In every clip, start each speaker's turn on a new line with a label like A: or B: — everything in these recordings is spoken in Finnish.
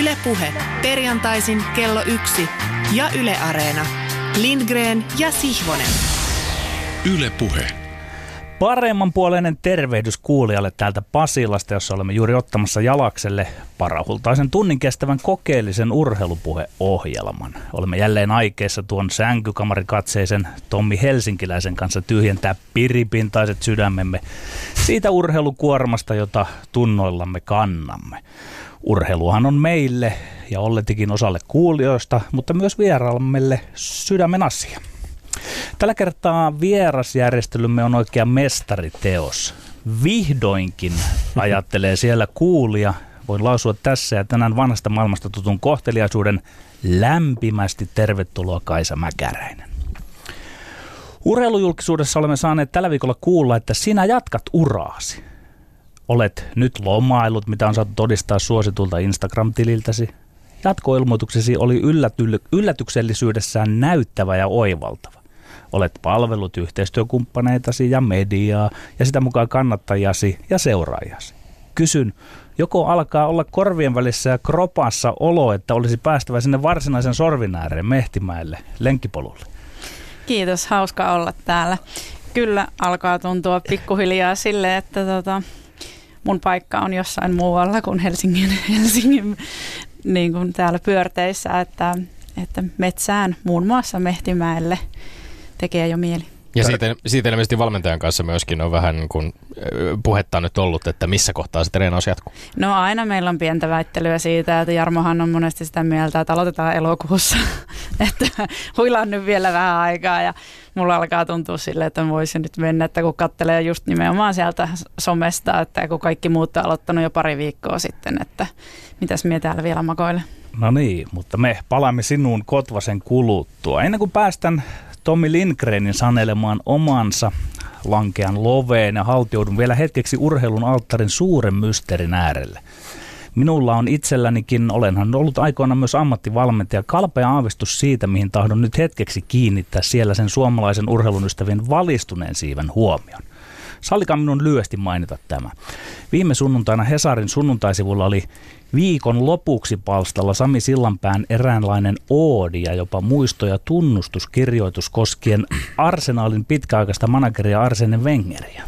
A: Ylepuhe perjantaisin kello yksi ja Yle Areena. Lindgren ja Sihvonen.
B: Ylepuhe.
C: Paremman puoleinen tervehdys kuulijalle täältä Pasilasta, jossa olemme juuri ottamassa jalakselle parahultaisen tunnin kestävän kokeellisen urheilupuheohjelman. Olemme jälleen aikeissa tuon sänkykamarikatseisen Tommi Helsinkiläisen kanssa tyhjentää piripintaiset sydämemme siitä urheilukuormasta, jota tunnoillamme kannamme. Urheiluhan on meille ja olletikin osalle kuulijoista, mutta myös vieraillemme sydämen asia. Tällä kertaa vierasjärjestelymme on oikea mestariteos. Vihdoinkin ajattelee siellä kuulija. Voin lausua tässä ja tänään vanhasta maailmasta tutun kohteliaisuuden lämpimästi tervetuloa Kaisa Mäkäräinen. Urheilujulkisuudessa olemme saaneet tällä viikolla kuulla, että sinä jatkat uraasi. Olet nyt lomailut, mitä on saatu todistaa suositulta Instagram-tililtäsi. Jatkoilmoituksesi oli ylläty- yllätyksellisyydessään näyttävä ja oivaltava. Olet palvelut yhteistyökumppaneitasi ja mediaa ja sitä mukaan kannattajiasi ja seuraajasi. Kysyn, joko alkaa olla korvien välissä ja kropassa olo, että olisi päästävä sinne varsinaisen sorvin ääreen Mehtimäelle lenkkipolulle?
D: Kiitos, hauska olla täällä. Kyllä alkaa tuntua pikkuhiljaa sille, että tota, mun paikka on jossain muualla kuin Helsingin, Helsingin niin kuin täällä pyörteissä, että, että metsään muun muassa Mehtimäelle tekee jo mieli.
E: Ja siitä, siitä ilmeisesti valmentajan kanssa myöskin on vähän niin kuin puhetta nyt ollut, että missä kohtaa se treenaus jatkuu.
D: No aina meillä on pientä väittelyä siitä, että Jarmohan on monesti sitä mieltä, että aloitetaan elokuussa, että huilaan nyt vielä vähän aikaa ja mulla alkaa tuntua sille, että voisin nyt mennä, että kun katselee just nimenomaan sieltä somesta, että kun kaikki muut on aloittanut jo pari viikkoa sitten, että mitäs mie täällä vielä makoille.
C: No niin, mutta me palaamme sinuun Kotvasen kuluttua. Ennen kuin päästän Tommi Lindgrenin sanelemaan omansa lankean loveen ja haltioudun vielä hetkeksi urheilun alttarin suuren mysteerin äärelle. Minulla on itsellänikin, olenhan ollut aikoina myös ammattivalmentaja, kalpea aavistus siitä, mihin tahdon nyt hetkeksi kiinnittää siellä sen suomalaisen urheilun ystävien valistuneen siiven huomion. Sallikaa minun lyhyesti mainita tämä. Viime sunnuntaina Hesarin sunnuntaisivulla oli viikon lopuksi palstalla Sami Sillanpään eräänlainen oodi ja jopa muisto- ja tunnustuskirjoitus koskien Arsenaalin pitkäaikaista manageria Arsene Wengeriä.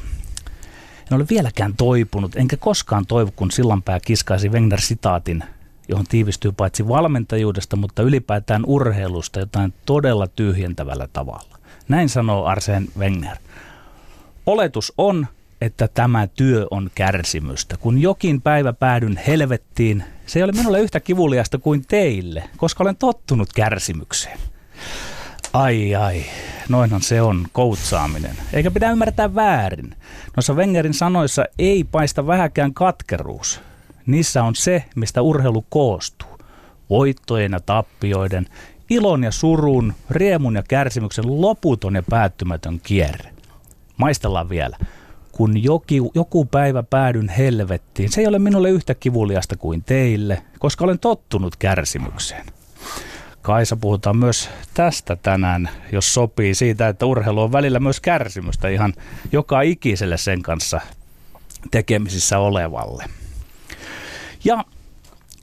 C: En ole vieläkään toipunut, enkä koskaan toivu, kun Sillanpää kiskaisi Wenger-sitaatin, johon tiivistyy paitsi valmentajuudesta, mutta ylipäätään urheilusta jotain todella tyhjentävällä tavalla. Näin sanoo Arsene Wenger. Oletus on, että tämä työ on kärsimystä. Kun jokin päivä päädyn helvettiin, se ei ole minulle yhtä kivuliasta kuin teille, koska olen tottunut kärsimykseen. Ai ai, noinhan se on koutsaaminen. Eikä pidä ymmärtää väärin. Noissa Wengerin sanoissa ei paista vähäkään katkeruus. Niissä on se, mistä urheilu koostuu. Voittojen ja tappioiden, ilon ja surun, riemun ja kärsimyksen loputon ja päättymätön kierre. Maistellaan vielä kun joki, joku päivä päädyn helvettiin, se ei ole minulle yhtä kivuliasta kuin teille, koska olen tottunut kärsimykseen. Kaisa, puhutaan myös tästä tänään, jos sopii siitä, että urheilu on välillä myös kärsimystä ihan joka ikiselle sen kanssa tekemisissä olevalle. Ja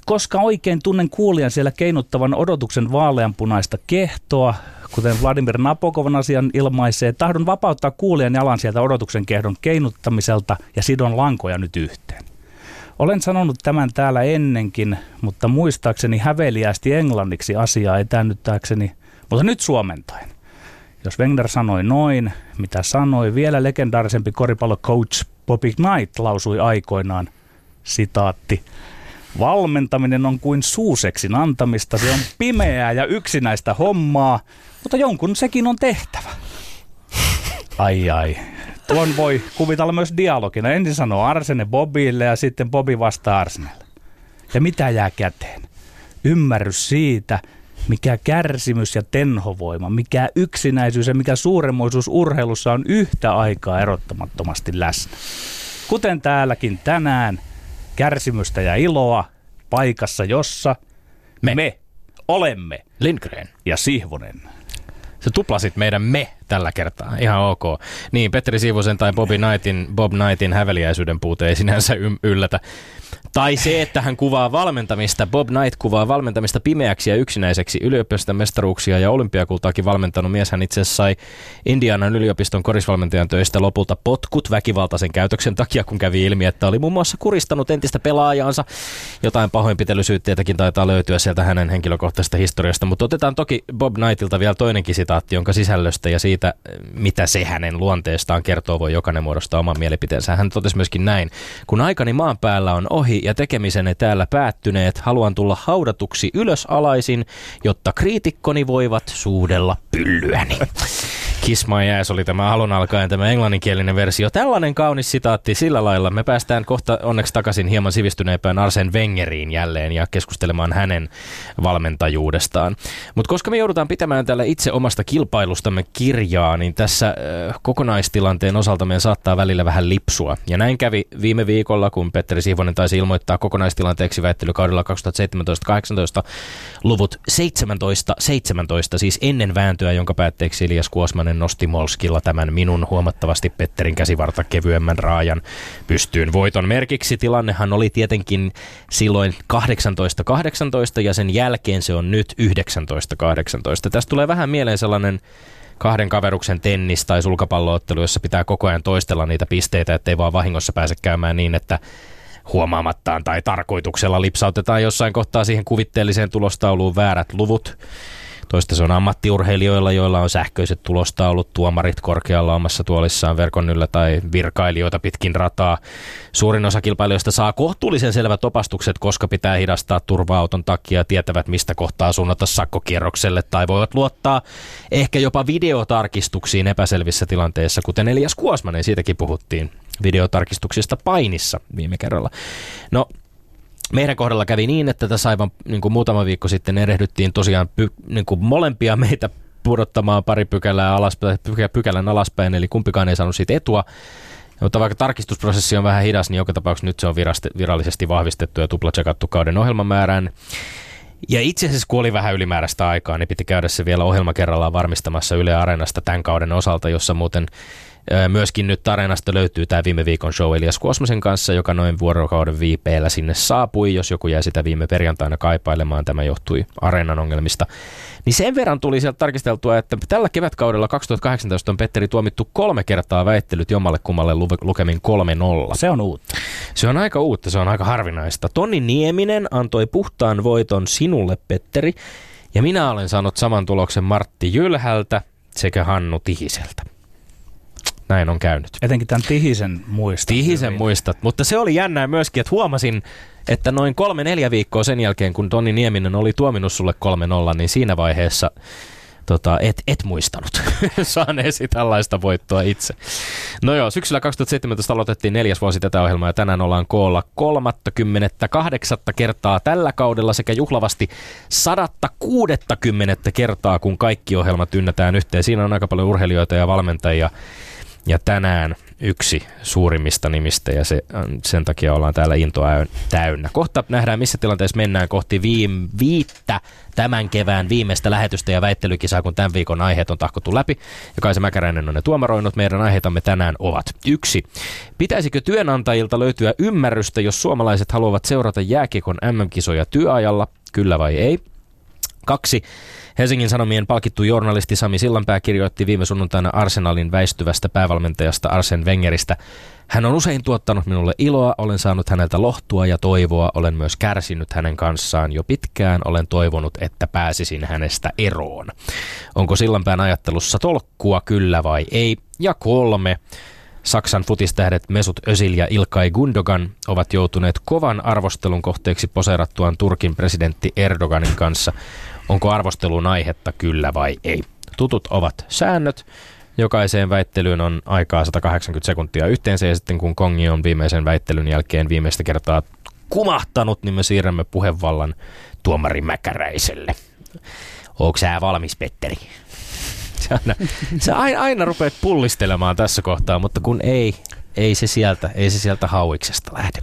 C: koska oikein tunnen kuulijan siellä keinuttavan odotuksen vaaleanpunaista kehtoa, kuten Vladimir Napokovan asian ilmaisee, tahdon vapauttaa kuulijan jalan sieltä odotuksen kehdon keinuttamiselta ja sidon lankoja nyt yhteen. Olen sanonut tämän täällä ennenkin, mutta muistaakseni häveliästi englanniksi asiaa etäännyttääkseni, mutta nyt suomentaen. Jos Wenger sanoi noin, mitä sanoi, vielä legendaarisempi koripallocoach Bobby Knight lausui aikoinaan, sitaatti, Valmentaminen on kuin suuseksin antamista, se on pimeää ja yksinäistä hommaa, mutta jonkun sekin on tehtävä. Ai ai. Tuon voi kuvitella myös dialogina. Ensin sanoo Arsene Bobille ja sitten Bobi vastaa Arsenelle. Ja mitä jää käteen? Ymmärrys siitä, mikä kärsimys ja tenhovoima, mikä yksinäisyys ja mikä suuremmoisuus urheilussa on yhtä aikaa erottamattomasti läsnä. Kuten täälläkin tänään, kärsimystä ja iloa paikassa, jossa me, me. olemme.
E: Lindgren.
C: Ja Sihvonen.
E: Sä tuplasit meidän me tällä kertaa. Ihan ok. Niin, Petteri Siivosen tai Bobby Knightin, Bob Knightin häveliäisyyden puute ei sinänsä yllätä. Tai se, että hän kuvaa valmentamista, Bob Knight kuvaa valmentamista pimeäksi ja yksinäiseksi yliopiston mestaruuksia ja olympiakultaakin valmentanut mies. Hän itse sai Indianan yliopiston korisvalmentajan töistä lopulta potkut väkivaltaisen käytöksen takia, kun kävi ilmi, että oli muun muassa kuristanut entistä pelaajaansa. Jotain pahoinpitelysyytteitäkin taitaa löytyä sieltä hänen henkilökohtaisesta historiasta, mutta otetaan toki Bob Knightilta vielä toinenkin sitaatti, jonka sisällöstä ja siitä, mitä se hänen luonteestaan kertoo, voi jokainen muodostaa oman mielipiteensä. Hän totesi myöskin näin, kun aikani maan päällä on ohi ja tekemisenne täällä päättyneet, haluan tulla haudatuksi ylösalaisin, jotta kriitikkoni voivat suudella pyllyäni. Kiss My Ass oli tämä alun alkaen tämä englanninkielinen versio. Tällainen kaunis sitaatti sillä lailla. Me päästään kohta onneksi takaisin hieman sivistyneempään Arsen Wengeriin jälleen ja keskustelemaan hänen valmentajuudestaan. Mutta koska me joudutaan pitämään täällä itse omasta kilpailustamme kirjaa, niin tässä äh, kokonaistilanteen osalta meidän saattaa välillä vähän lipsua. Ja näin kävi viime viikolla, kun Petteri Siivonen taisi ilmoittaa kokonaistilanteeksi väittelykaudella 2017-2018 luvut 17-17, siis ennen vääntöä, jonka päätteeksi Elias Kuosmanen nosti Molskilla tämän minun huomattavasti Petterin käsivarta kevyemmän raajan pystyyn voiton merkiksi. Tilannehan oli tietenkin silloin 18-18 ja sen jälkeen se on nyt 19-18. Tästä tulee vähän mieleen sellainen kahden kaveruksen tennis- tai sulkapalloottelu, jossa pitää koko ajan toistella niitä pisteitä, ettei vaan vahingossa pääse käymään niin, että huomaamattaan tai tarkoituksella lipsautetaan jossain kohtaa siihen kuvitteelliseen tulostauluun väärät luvut. Toista se on ammattiurheilijoilla, joilla on sähköiset tulostaulut, tuomarit korkealla omassa tuolissaan verkon yllä tai virkailijoita pitkin rataa. Suurin osa kilpailijoista saa kohtuullisen selvät opastukset, koska pitää hidastaa turva-auton takia, tietävät mistä kohtaa suunnata sakkokierrokselle tai voivat luottaa ehkä jopa videotarkistuksiin epäselvissä tilanteissa, kuten Elias Kuosmanen, siitäkin puhuttiin videotarkistuksista painissa viime kerralla. No, meidän kohdalla kävi niin, että tässä aivan niin kuin muutama viikko sitten erehdyttiin tosiaan py, niin kuin molempia meitä pudottamaan pari pykälää alaspäin, pykälän alaspäin, eli kumpikaan ei saanut siitä etua. Mutta vaikka tarkistusprosessi on vähän hidas, niin joka tapauksessa nyt se on viraste, virallisesti vahvistettu ja tuplatsekattu kauden ohjelmamäärään. Ja itse asiassa kun oli vähän ylimääräistä aikaa, niin piti käydä se vielä ohjelma kerrallaan varmistamassa Yle Areenasta tämän kauden osalta, jossa muuten Myöskin nyt tarinasta löytyy tämä viime viikon show Elias Kuosmasen kanssa, joka noin vuorokauden viipeellä sinne saapui. Jos joku jäi sitä viime perjantaina kaipailemaan, tämä johtui areenan ongelmista. Niin sen verran tuli sieltä tarkisteltua, että tällä kevätkaudella 2018 on Petteri tuomittu kolme kertaa väittelyt jommalle kummalle lukemin 3-0.
C: Se on uutta.
E: Se on aika uutta, se on aika harvinaista. Tonni Nieminen antoi puhtaan voiton sinulle, Petteri, ja minä olen saanut saman tuloksen Martti Jylhältä sekä Hannu Tihiseltä näin on käynyt.
C: Etenkin tämän Tihisen muistat.
E: Tihisen hyvin. muistat, mutta se oli jännää myöskin, että huomasin, että noin kolme-neljä viikkoa sen jälkeen, kun Toni Nieminen oli tuominut sulle 3-0, niin siinä vaiheessa tota, et, et muistanut saaneesi tällaista voittoa itse. No joo, syksyllä 2017 aloitettiin neljäs vuosi tätä ohjelmaa ja tänään ollaan koolla 38 kertaa tällä kaudella sekä juhlavasti 160 kertaa, kun kaikki ohjelmat ynnätään yhteen. Siinä on aika paljon urheilijoita ja valmentajia ja tänään yksi suurimmista nimistä ja se, sen takia ollaan täällä intoa täynnä. Kohta nähdään, missä tilanteessa mennään kohti viim, viittä tämän kevään viimeistä lähetystä ja väittelykisaa, kun tämän viikon aiheet on tahkottu läpi. Ja Kaisa Mäkäräinen on ne tuomaroinut. Meidän aiheitamme tänään ovat. Yksi. Pitäisikö työnantajilta löytyä ymmärrystä, jos suomalaiset haluavat seurata jääkiekon MM-kisoja työajalla? Kyllä vai ei? Kaksi. Helsingin Sanomien palkittu journalisti Sami Sillanpää kirjoitti viime sunnuntaina Arsenalin väistyvästä päävalmentajasta Arsen Wengeristä. Hän on usein tuottanut minulle iloa, olen saanut häneltä lohtua ja toivoa, olen myös kärsinyt hänen kanssaan jo pitkään, olen toivonut, että pääsisin hänestä eroon. Onko Sillanpään ajattelussa tolkkua, kyllä vai ei? Ja kolme. Saksan futistähdet Mesut Özil ja Ilkay Gundogan ovat joutuneet kovan arvostelun kohteeksi poseerattuaan Turkin presidentti Erdoganin kanssa. Onko arvostelun aihetta kyllä vai ei? Tutut ovat säännöt. Jokaiseen väittelyyn on aikaa 180 sekuntia yhteensä ja sitten kun Kongi on viimeisen väittelyn jälkeen viimeistä kertaa kumahtanut, niin me siirrämme puhevallan tuomari Mäkäräiselle. Onko sä valmis, Petteri? Sä aina, sä aina, aina rupeat pullistelemaan tässä kohtaa, mutta kun ei, ei se sieltä, ei se sieltä hauiksesta lähde.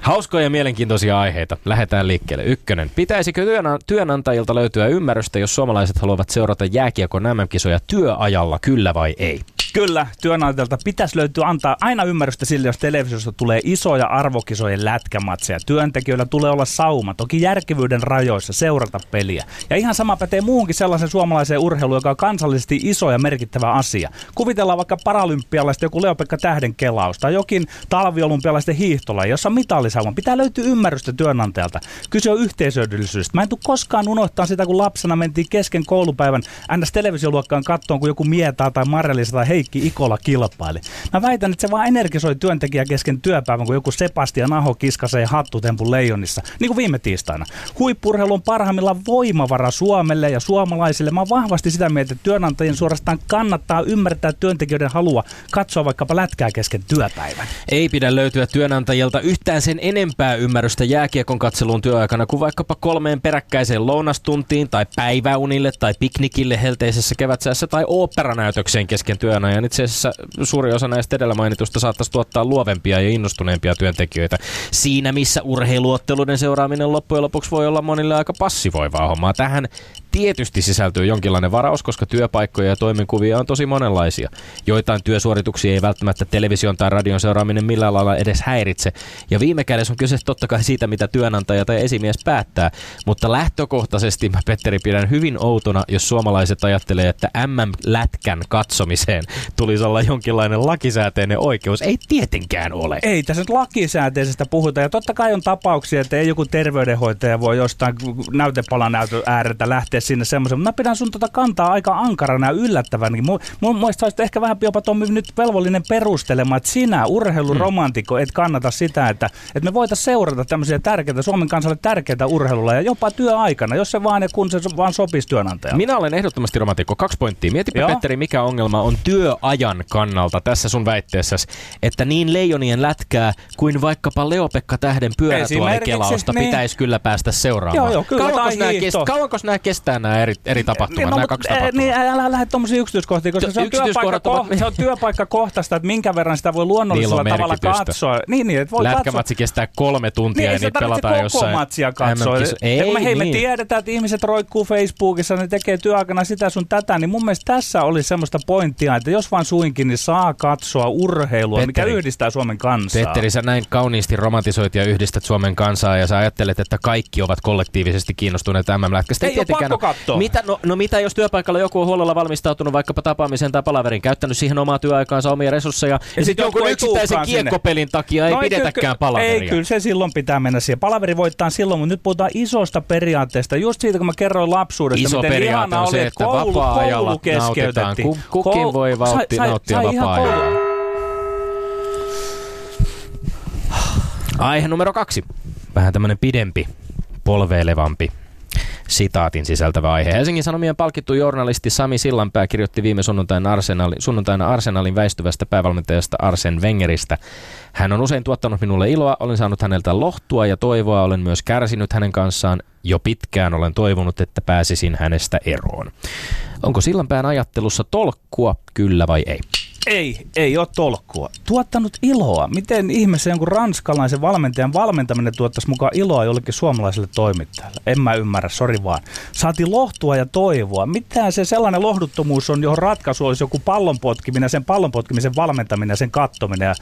E: Hauskoja ja mielenkiintoisia aiheita. Lähdetään liikkeelle. Ykkönen. Pitäisikö työnantajilta löytyä ymmärrystä, jos suomalaiset haluavat seurata jääkiekon MM-kisoja työajalla, kyllä vai ei?
C: Kyllä, työnantajalta pitäisi löytyä antaa aina ymmärrystä sille, jos televisiosta tulee isoja arvokisojen lätkämatseja. Työntekijöillä tulee olla sauma, toki järkevyyden rajoissa seurata peliä. Ja ihan sama pätee muuhunkin sellaisen suomalaiseen urheiluun, joka on kansallisesti iso ja merkittävä asia. Kuvitellaan vaikka paralympialaista joku Leopekka Tähden kelaus tai jokin talviolympialaisten hiihtola, jossa mitallisauma. Pitää löytyä ymmärrystä työnantajalta. Kyse on yhteisöllisyydestä. Mä en tule koskaan unohtaa sitä, kun lapsena mentiin kesken koulupäivän ns. televisioluokkaan kattoon, kun joku Mietaa tai Marrelisa tai Heikki Ikola kilpaili. Mä väitän, että se vaan energisoi työntekijä kesken työpäivän, kun joku Sebastian Aho kiskasee hattutempun leijonissa, niin kuin viime tiistaina. Huippurheilu on parhaimmillaan voimavara Suomelle ja suomalaisille. Mä oon vahvasti sitä mieltä, että työnantajien suorastaan kannattaa ymmärtää työntekijöiden halua katsoa vaikkapa lätkää kesken työpäivän.
E: Ei pidä löytyä työnantajilta yhtään sen enempää ymmärrystä jääkiekon katseluun työaikana kuin vaikkapa kolmeen peräkkäiseen lounastuntiin tai päiväunille tai piknikille helteisessä kevätsäässä tai oopperanäytökseen kesken työajan. Itse asiassa suuri osa näistä edellä mainitusta saattaisi tuottaa luovempia ja innostuneempia työntekijöitä. Siinä missä urheiluotteluiden seuraaminen loppujen lopuksi voi olla monille aika passivoivaa hommaa. Tähän tietysti sisältyy jonkinlainen varaus, koska työpaikkoja ja toimenkuvia on tosi monenlaisia. Joitain työsuorituksia ei välttämättä television tai radion seuraaminen millään lailla edes häiritse. Ja viime kädessä on kyse totta kai siitä, mitä työnantaja tai esimies päättää. Mutta lähtökohtaisesti mä Petteri pidän hyvin outona, jos suomalaiset ajattelee, että MM-lätkän katsomiseen tulisi olla jonkinlainen lakisääteinen oikeus. Ei tietenkään ole.
C: Ei tässä nyt lakisääteisestä puhuta. Ja totta kai on tapauksia, että ei joku terveydenhoitaja voi jostain näytepalan näytön ääreltä lähteä sinne semmoisen. Mutta mä pidän sun tota kantaa aika ankarana ja yllättävänkin. Mun, mun mielestä olisit ehkä vähän jopa Tommi nyt velvollinen perustelemaan, että sinä urheiluromantikko et kannata sitä, että, että me voitaisiin seurata tämmöisiä tärkeitä, Suomen kansalle tärkeitä urheilulla ja jopa työaikana, jos se vaan ja kun se vaan sopisi työnantajalle.
E: Minä olen ehdottomasti romantikko. Kaksi pointtia. Mietipä
C: Joo.
E: Petteri, mikä ongelma on työajan kannalta tässä sun väitteessäsi, että niin leijonien lätkää kuin vaikkapa Leopekka Tähden pyörätuolikelausta
C: niin.
E: pitäisi kyllä päästä seuraamaan.
C: Joo, joo, kyllä,
E: kauankos, nämä kest, kauankos nämä kestää nämä eri, eri tapahtumat,
C: no,
E: nämä kaksi
C: eh,
E: tapahtumaa?
C: Niin, älä lähde tuommoisiin yksityiskohtiin, koska se on,
E: ovat-
C: se on työpaikkakohtaista, että minkä verran sitä voi luonnollisella tavalla katsoa. Niin, niin, että voi katsoa.
E: Lätkämatsi kestää kolme tuntia
C: Niin,
E: ja
C: ei
E: niitä pelataan
C: koko
E: jossain.
C: matsia katsoa.
E: MM-kiso-
C: Ja kun me, hei, me
E: niin.
C: tiedetään, että ihmiset roikkuu Facebookissa, ne tekee työaikana sitä sun tätä, niin mun mielestä tässä oli semmoista pointtia, että jos vaan suinkin, niin saa katsoa urheilua, mikä
E: Petteri.
C: yhdistää Suomen kansaa.
E: Petteri, sä näin kauniisti romantisoit ja yhdistät Suomen kansaa ja sä ajattelet, että kaikki ovat kollektiivisesti kiinnostuneet MM-lätkästä.
C: Ei oo pakko katsoa.
E: Mitä, no, no, mitä jos työpaikalla joku on huolella valmistautunut vaikkapa tapaamiseen tai palaverin, käyttänyt siihen omaa työaikaansa, omia resursseja, ja, ja
C: sit
E: sitten
C: joku
E: yksittäisen
C: tuukaan sinne.
E: kiekkopelin takia ei
C: No
E: pidetäkään palaveria.
C: Ei, kyllä se silloin pitää mennä siihen. Palaveri voittaa silloin, mutta nyt puhutaan isosta periaatteesta. Just siitä, kun mä kerroin lapsuudesta,
E: Iso
C: miten
E: on
C: oli,
E: se, että
C: koulu,
E: vapaa-ajalla
C: koulu keskeytettiin.
E: kukin
C: Koulu-
E: voi vauhti- nauttia
C: ihan
E: vapaa-ajalla.
C: koulu-
E: Aihe numero kaksi. Vähän tämmönen pidempi, polveilevampi sitaatin sisältävä aihe. Helsingin Sanomien palkittu journalisti Sami Sillanpää kirjoitti viime sunnuntaina, Arsenali, sunnuntaina Arsenalin väistyvästä päävalmentajasta Arsen Wengeristä. Hän on usein tuottanut minulle iloa, olen saanut häneltä lohtua ja toivoa, olen myös kärsinyt hänen kanssaan. Jo pitkään olen toivonut, että pääsisin hänestä eroon. Onko Sillanpään ajattelussa tolkkua, kyllä vai ei?
C: Ei, ei ole tolkkua. Tuottanut iloa. Miten ihmeessä jonkun ranskalaisen valmentajan valmentaminen tuottaisi mukaan iloa jollekin suomalaiselle toimittajalle? En mä ymmärrä, sori vaan. Saatiin lohtua ja toivoa. Mitä se sellainen lohduttomuus on, johon ratkaisu olisi joku pallon potkiminen, sen pallon potkimisen valmentaminen ja sen kattominen. Ja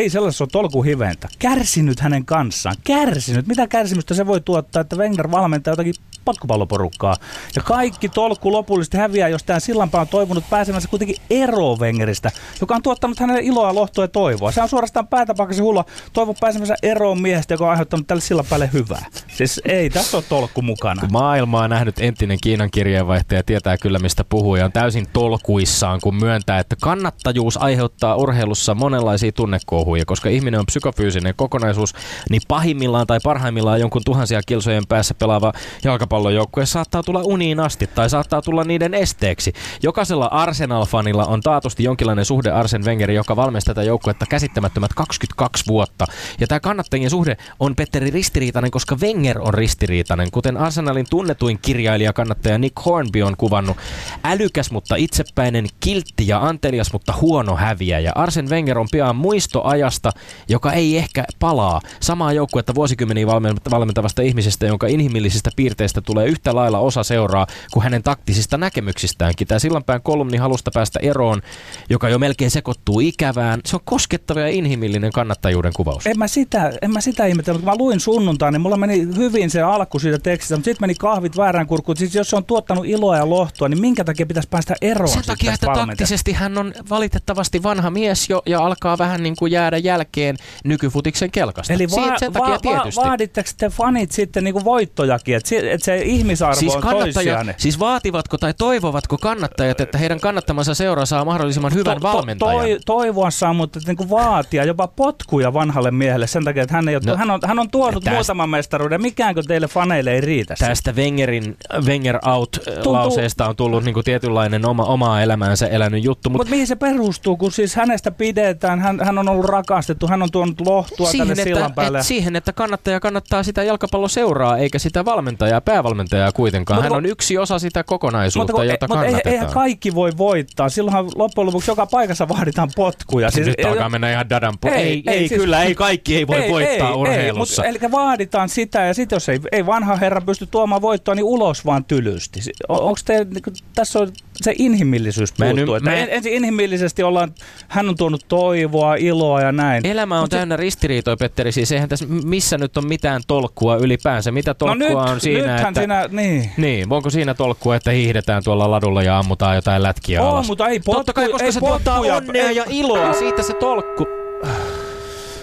C: ei sellaisessa ole tolkun hiventä. Kärsinyt hänen kanssaan. Kärsinyt. Mitä kärsimystä se voi tuottaa, että Wenger valmentaa jotakin potkupalloporukkaa. Ja kaikki tolkku lopullisesti häviää, jos tämä Sillanpää on toivonut pääsemänsä kuitenkin eroon Wengeristä, joka on tuottanut hänelle iloa, lohtua ja toivoa. Se on suorastaan päätä pakasi hulla toivo pääsemänsä eroon miehestä, joka on aiheuttanut tälle Sillanpäälle hyvää. Siis ei tässä ole tolkku mukana.
E: Kun maailmaa nähnyt entinen Kiinan kirjeenvaihtaja tietää kyllä mistä puhuu ja on täysin tolkuissaan, kun myöntää, että kannattajuus aiheuttaa urheilussa monenlaisia tunnekuohuja, koska ihminen on psykofyysinen kokonaisuus, niin pahimmillaan tai parhaimmillaan jonkun tuhansia kilsojen päässä pelaava jalkapallojoukkue saattaa tulla uniin asti tai saattaa tulla niiden esteeksi. Jokaisella Arsenal-fanilla on taatusti jonkinlainen suhde Arsen Wengerin, joka valmensi tätä joukkuetta käsittämättömät 22 vuotta. Ja tämä kannattajien suhde on Petteri ristiriitainen, koska Wenger on ristiriitainen, kuten Arsenalin tunnetuin kirjailija kannattaja Nick Hornby on kuvannut. Älykäs, mutta itsepäinen, kiltti ja antelias, mutta huono häviäjä. Arsen Wenger on pian muistoajasta, joka ei ehkä palaa. Samaa joukkuetta vuosikymmeniä valmen- valmentavasta ihmisestä, jonka inhimillisistä piirteistä tulee yhtä lailla osa seuraa kuin hänen taktisista näkemyksistäänkin. Tämä Sillanpään kolumni halusta päästä eroon, joka jo melkein sekoittuu ikävään. Se on koskettava ja inhimillinen kannattajuuden kuvaus.
C: En mä sitä, en mä sitä ihmetellyt. Kun mä luin sunnuntaan, niin mulla meni hyvin se alku siitä tekstistä, mutta sitten meni kahvit väärään kurkkuun. Siis jos se on tuottanut iloa ja lohtua, niin minkä takia pitäisi päästä eroon?
E: Sen takia, että taktisesti hän on valitettavasti vanha mies jo ja alkaa vähän niin kuin jäädä jälkeen nykyfutiksen kelkasta.
C: Eli va-
E: sen takia
C: va-
E: tietysti.
C: va- vaaditteko te fanit sitten niinku voittojakin, että se, et se ihmisarvo
E: Siis,
C: on toissijainen?
E: siis vaativatko tai toivovatko kannattajat, että heidän kannattamansa seura saa mahdollisimman hyvän
C: to-
E: valmentajan?
C: Toi, toivoa saa, mutta että niinku vaatia jopa potkuja vanhalle miehelle sen takia, että hän, ei ole,
E: No,
C: hän, on, hän on tuonut
E: tästä-
C: muutaman mestaruuden. Mikäänkö teille faneille ei riitä? se?
E: Tästä Wengerin Wenger out-lauseesta on tullut niin kuin tietynlainen oma, omaa elämäänsä elänyt juttu, mutta
C: Mutta mihin se perustuu, kun siis hänestä pidetään, hän, hän on ollut rakastettu, hän on tuonut lohtua
E: siihen
C: tänne sillan
E: että,
C: päälle.
E: et, siihen, että kannattaja kannattaa sitä jalkapalloseuraa, eikä sitä valmentajaa, päävalmentajaa kuitenkaan.
C: Mutta
E: Hän on yksi osa sitä kokonaisuutta,
C: kun-
E: jota
C: mutta ei-
E: kannatetaan.
C: eihän kaikki voi voittaa. Silloinhan loppujen lopuksi joka paikassa vaaditaan potkuja.
E: Siis nyt alkaa mennä ihan dadan po- ei, ei, ei
C: siis-
E: kyllä, ei kaikki ei voi voittaa urheilussa.
C: Ei, eli vaaditaan sitä ja sitten jos ei, ei vanha herra pysty tuomaan voittoa, niin ulos vaan tylysti. Onko te, niin tässä on se inhimillisyys
E: Mä en
C: puuttuu.
E: ym-
C: että
E: mä en-
C: en, ensin inhimillisesti ollaan, hän on tuonut toivoa, iloa ja näin.
E: Elämä on täynnä ristiriitoja, Petteri. Siis eihän tässä missä nyt on mitään tolkkua ylipäänsä. Mitä tolkkua
C: no nyt,
E: on siinä, että...
C: siinä, niin.
E: Niin, onko siinä tolkkua, että hiihdetään tuolla ladulla ja ammutaan jotain lätkiä
C: On,
E: alas?
C: mutta ei potku,
E: Totta kai, koska
C: ei
E: se tuottaa
C: potkuja-
E: onnea ja iloa. Siitä se tolkku.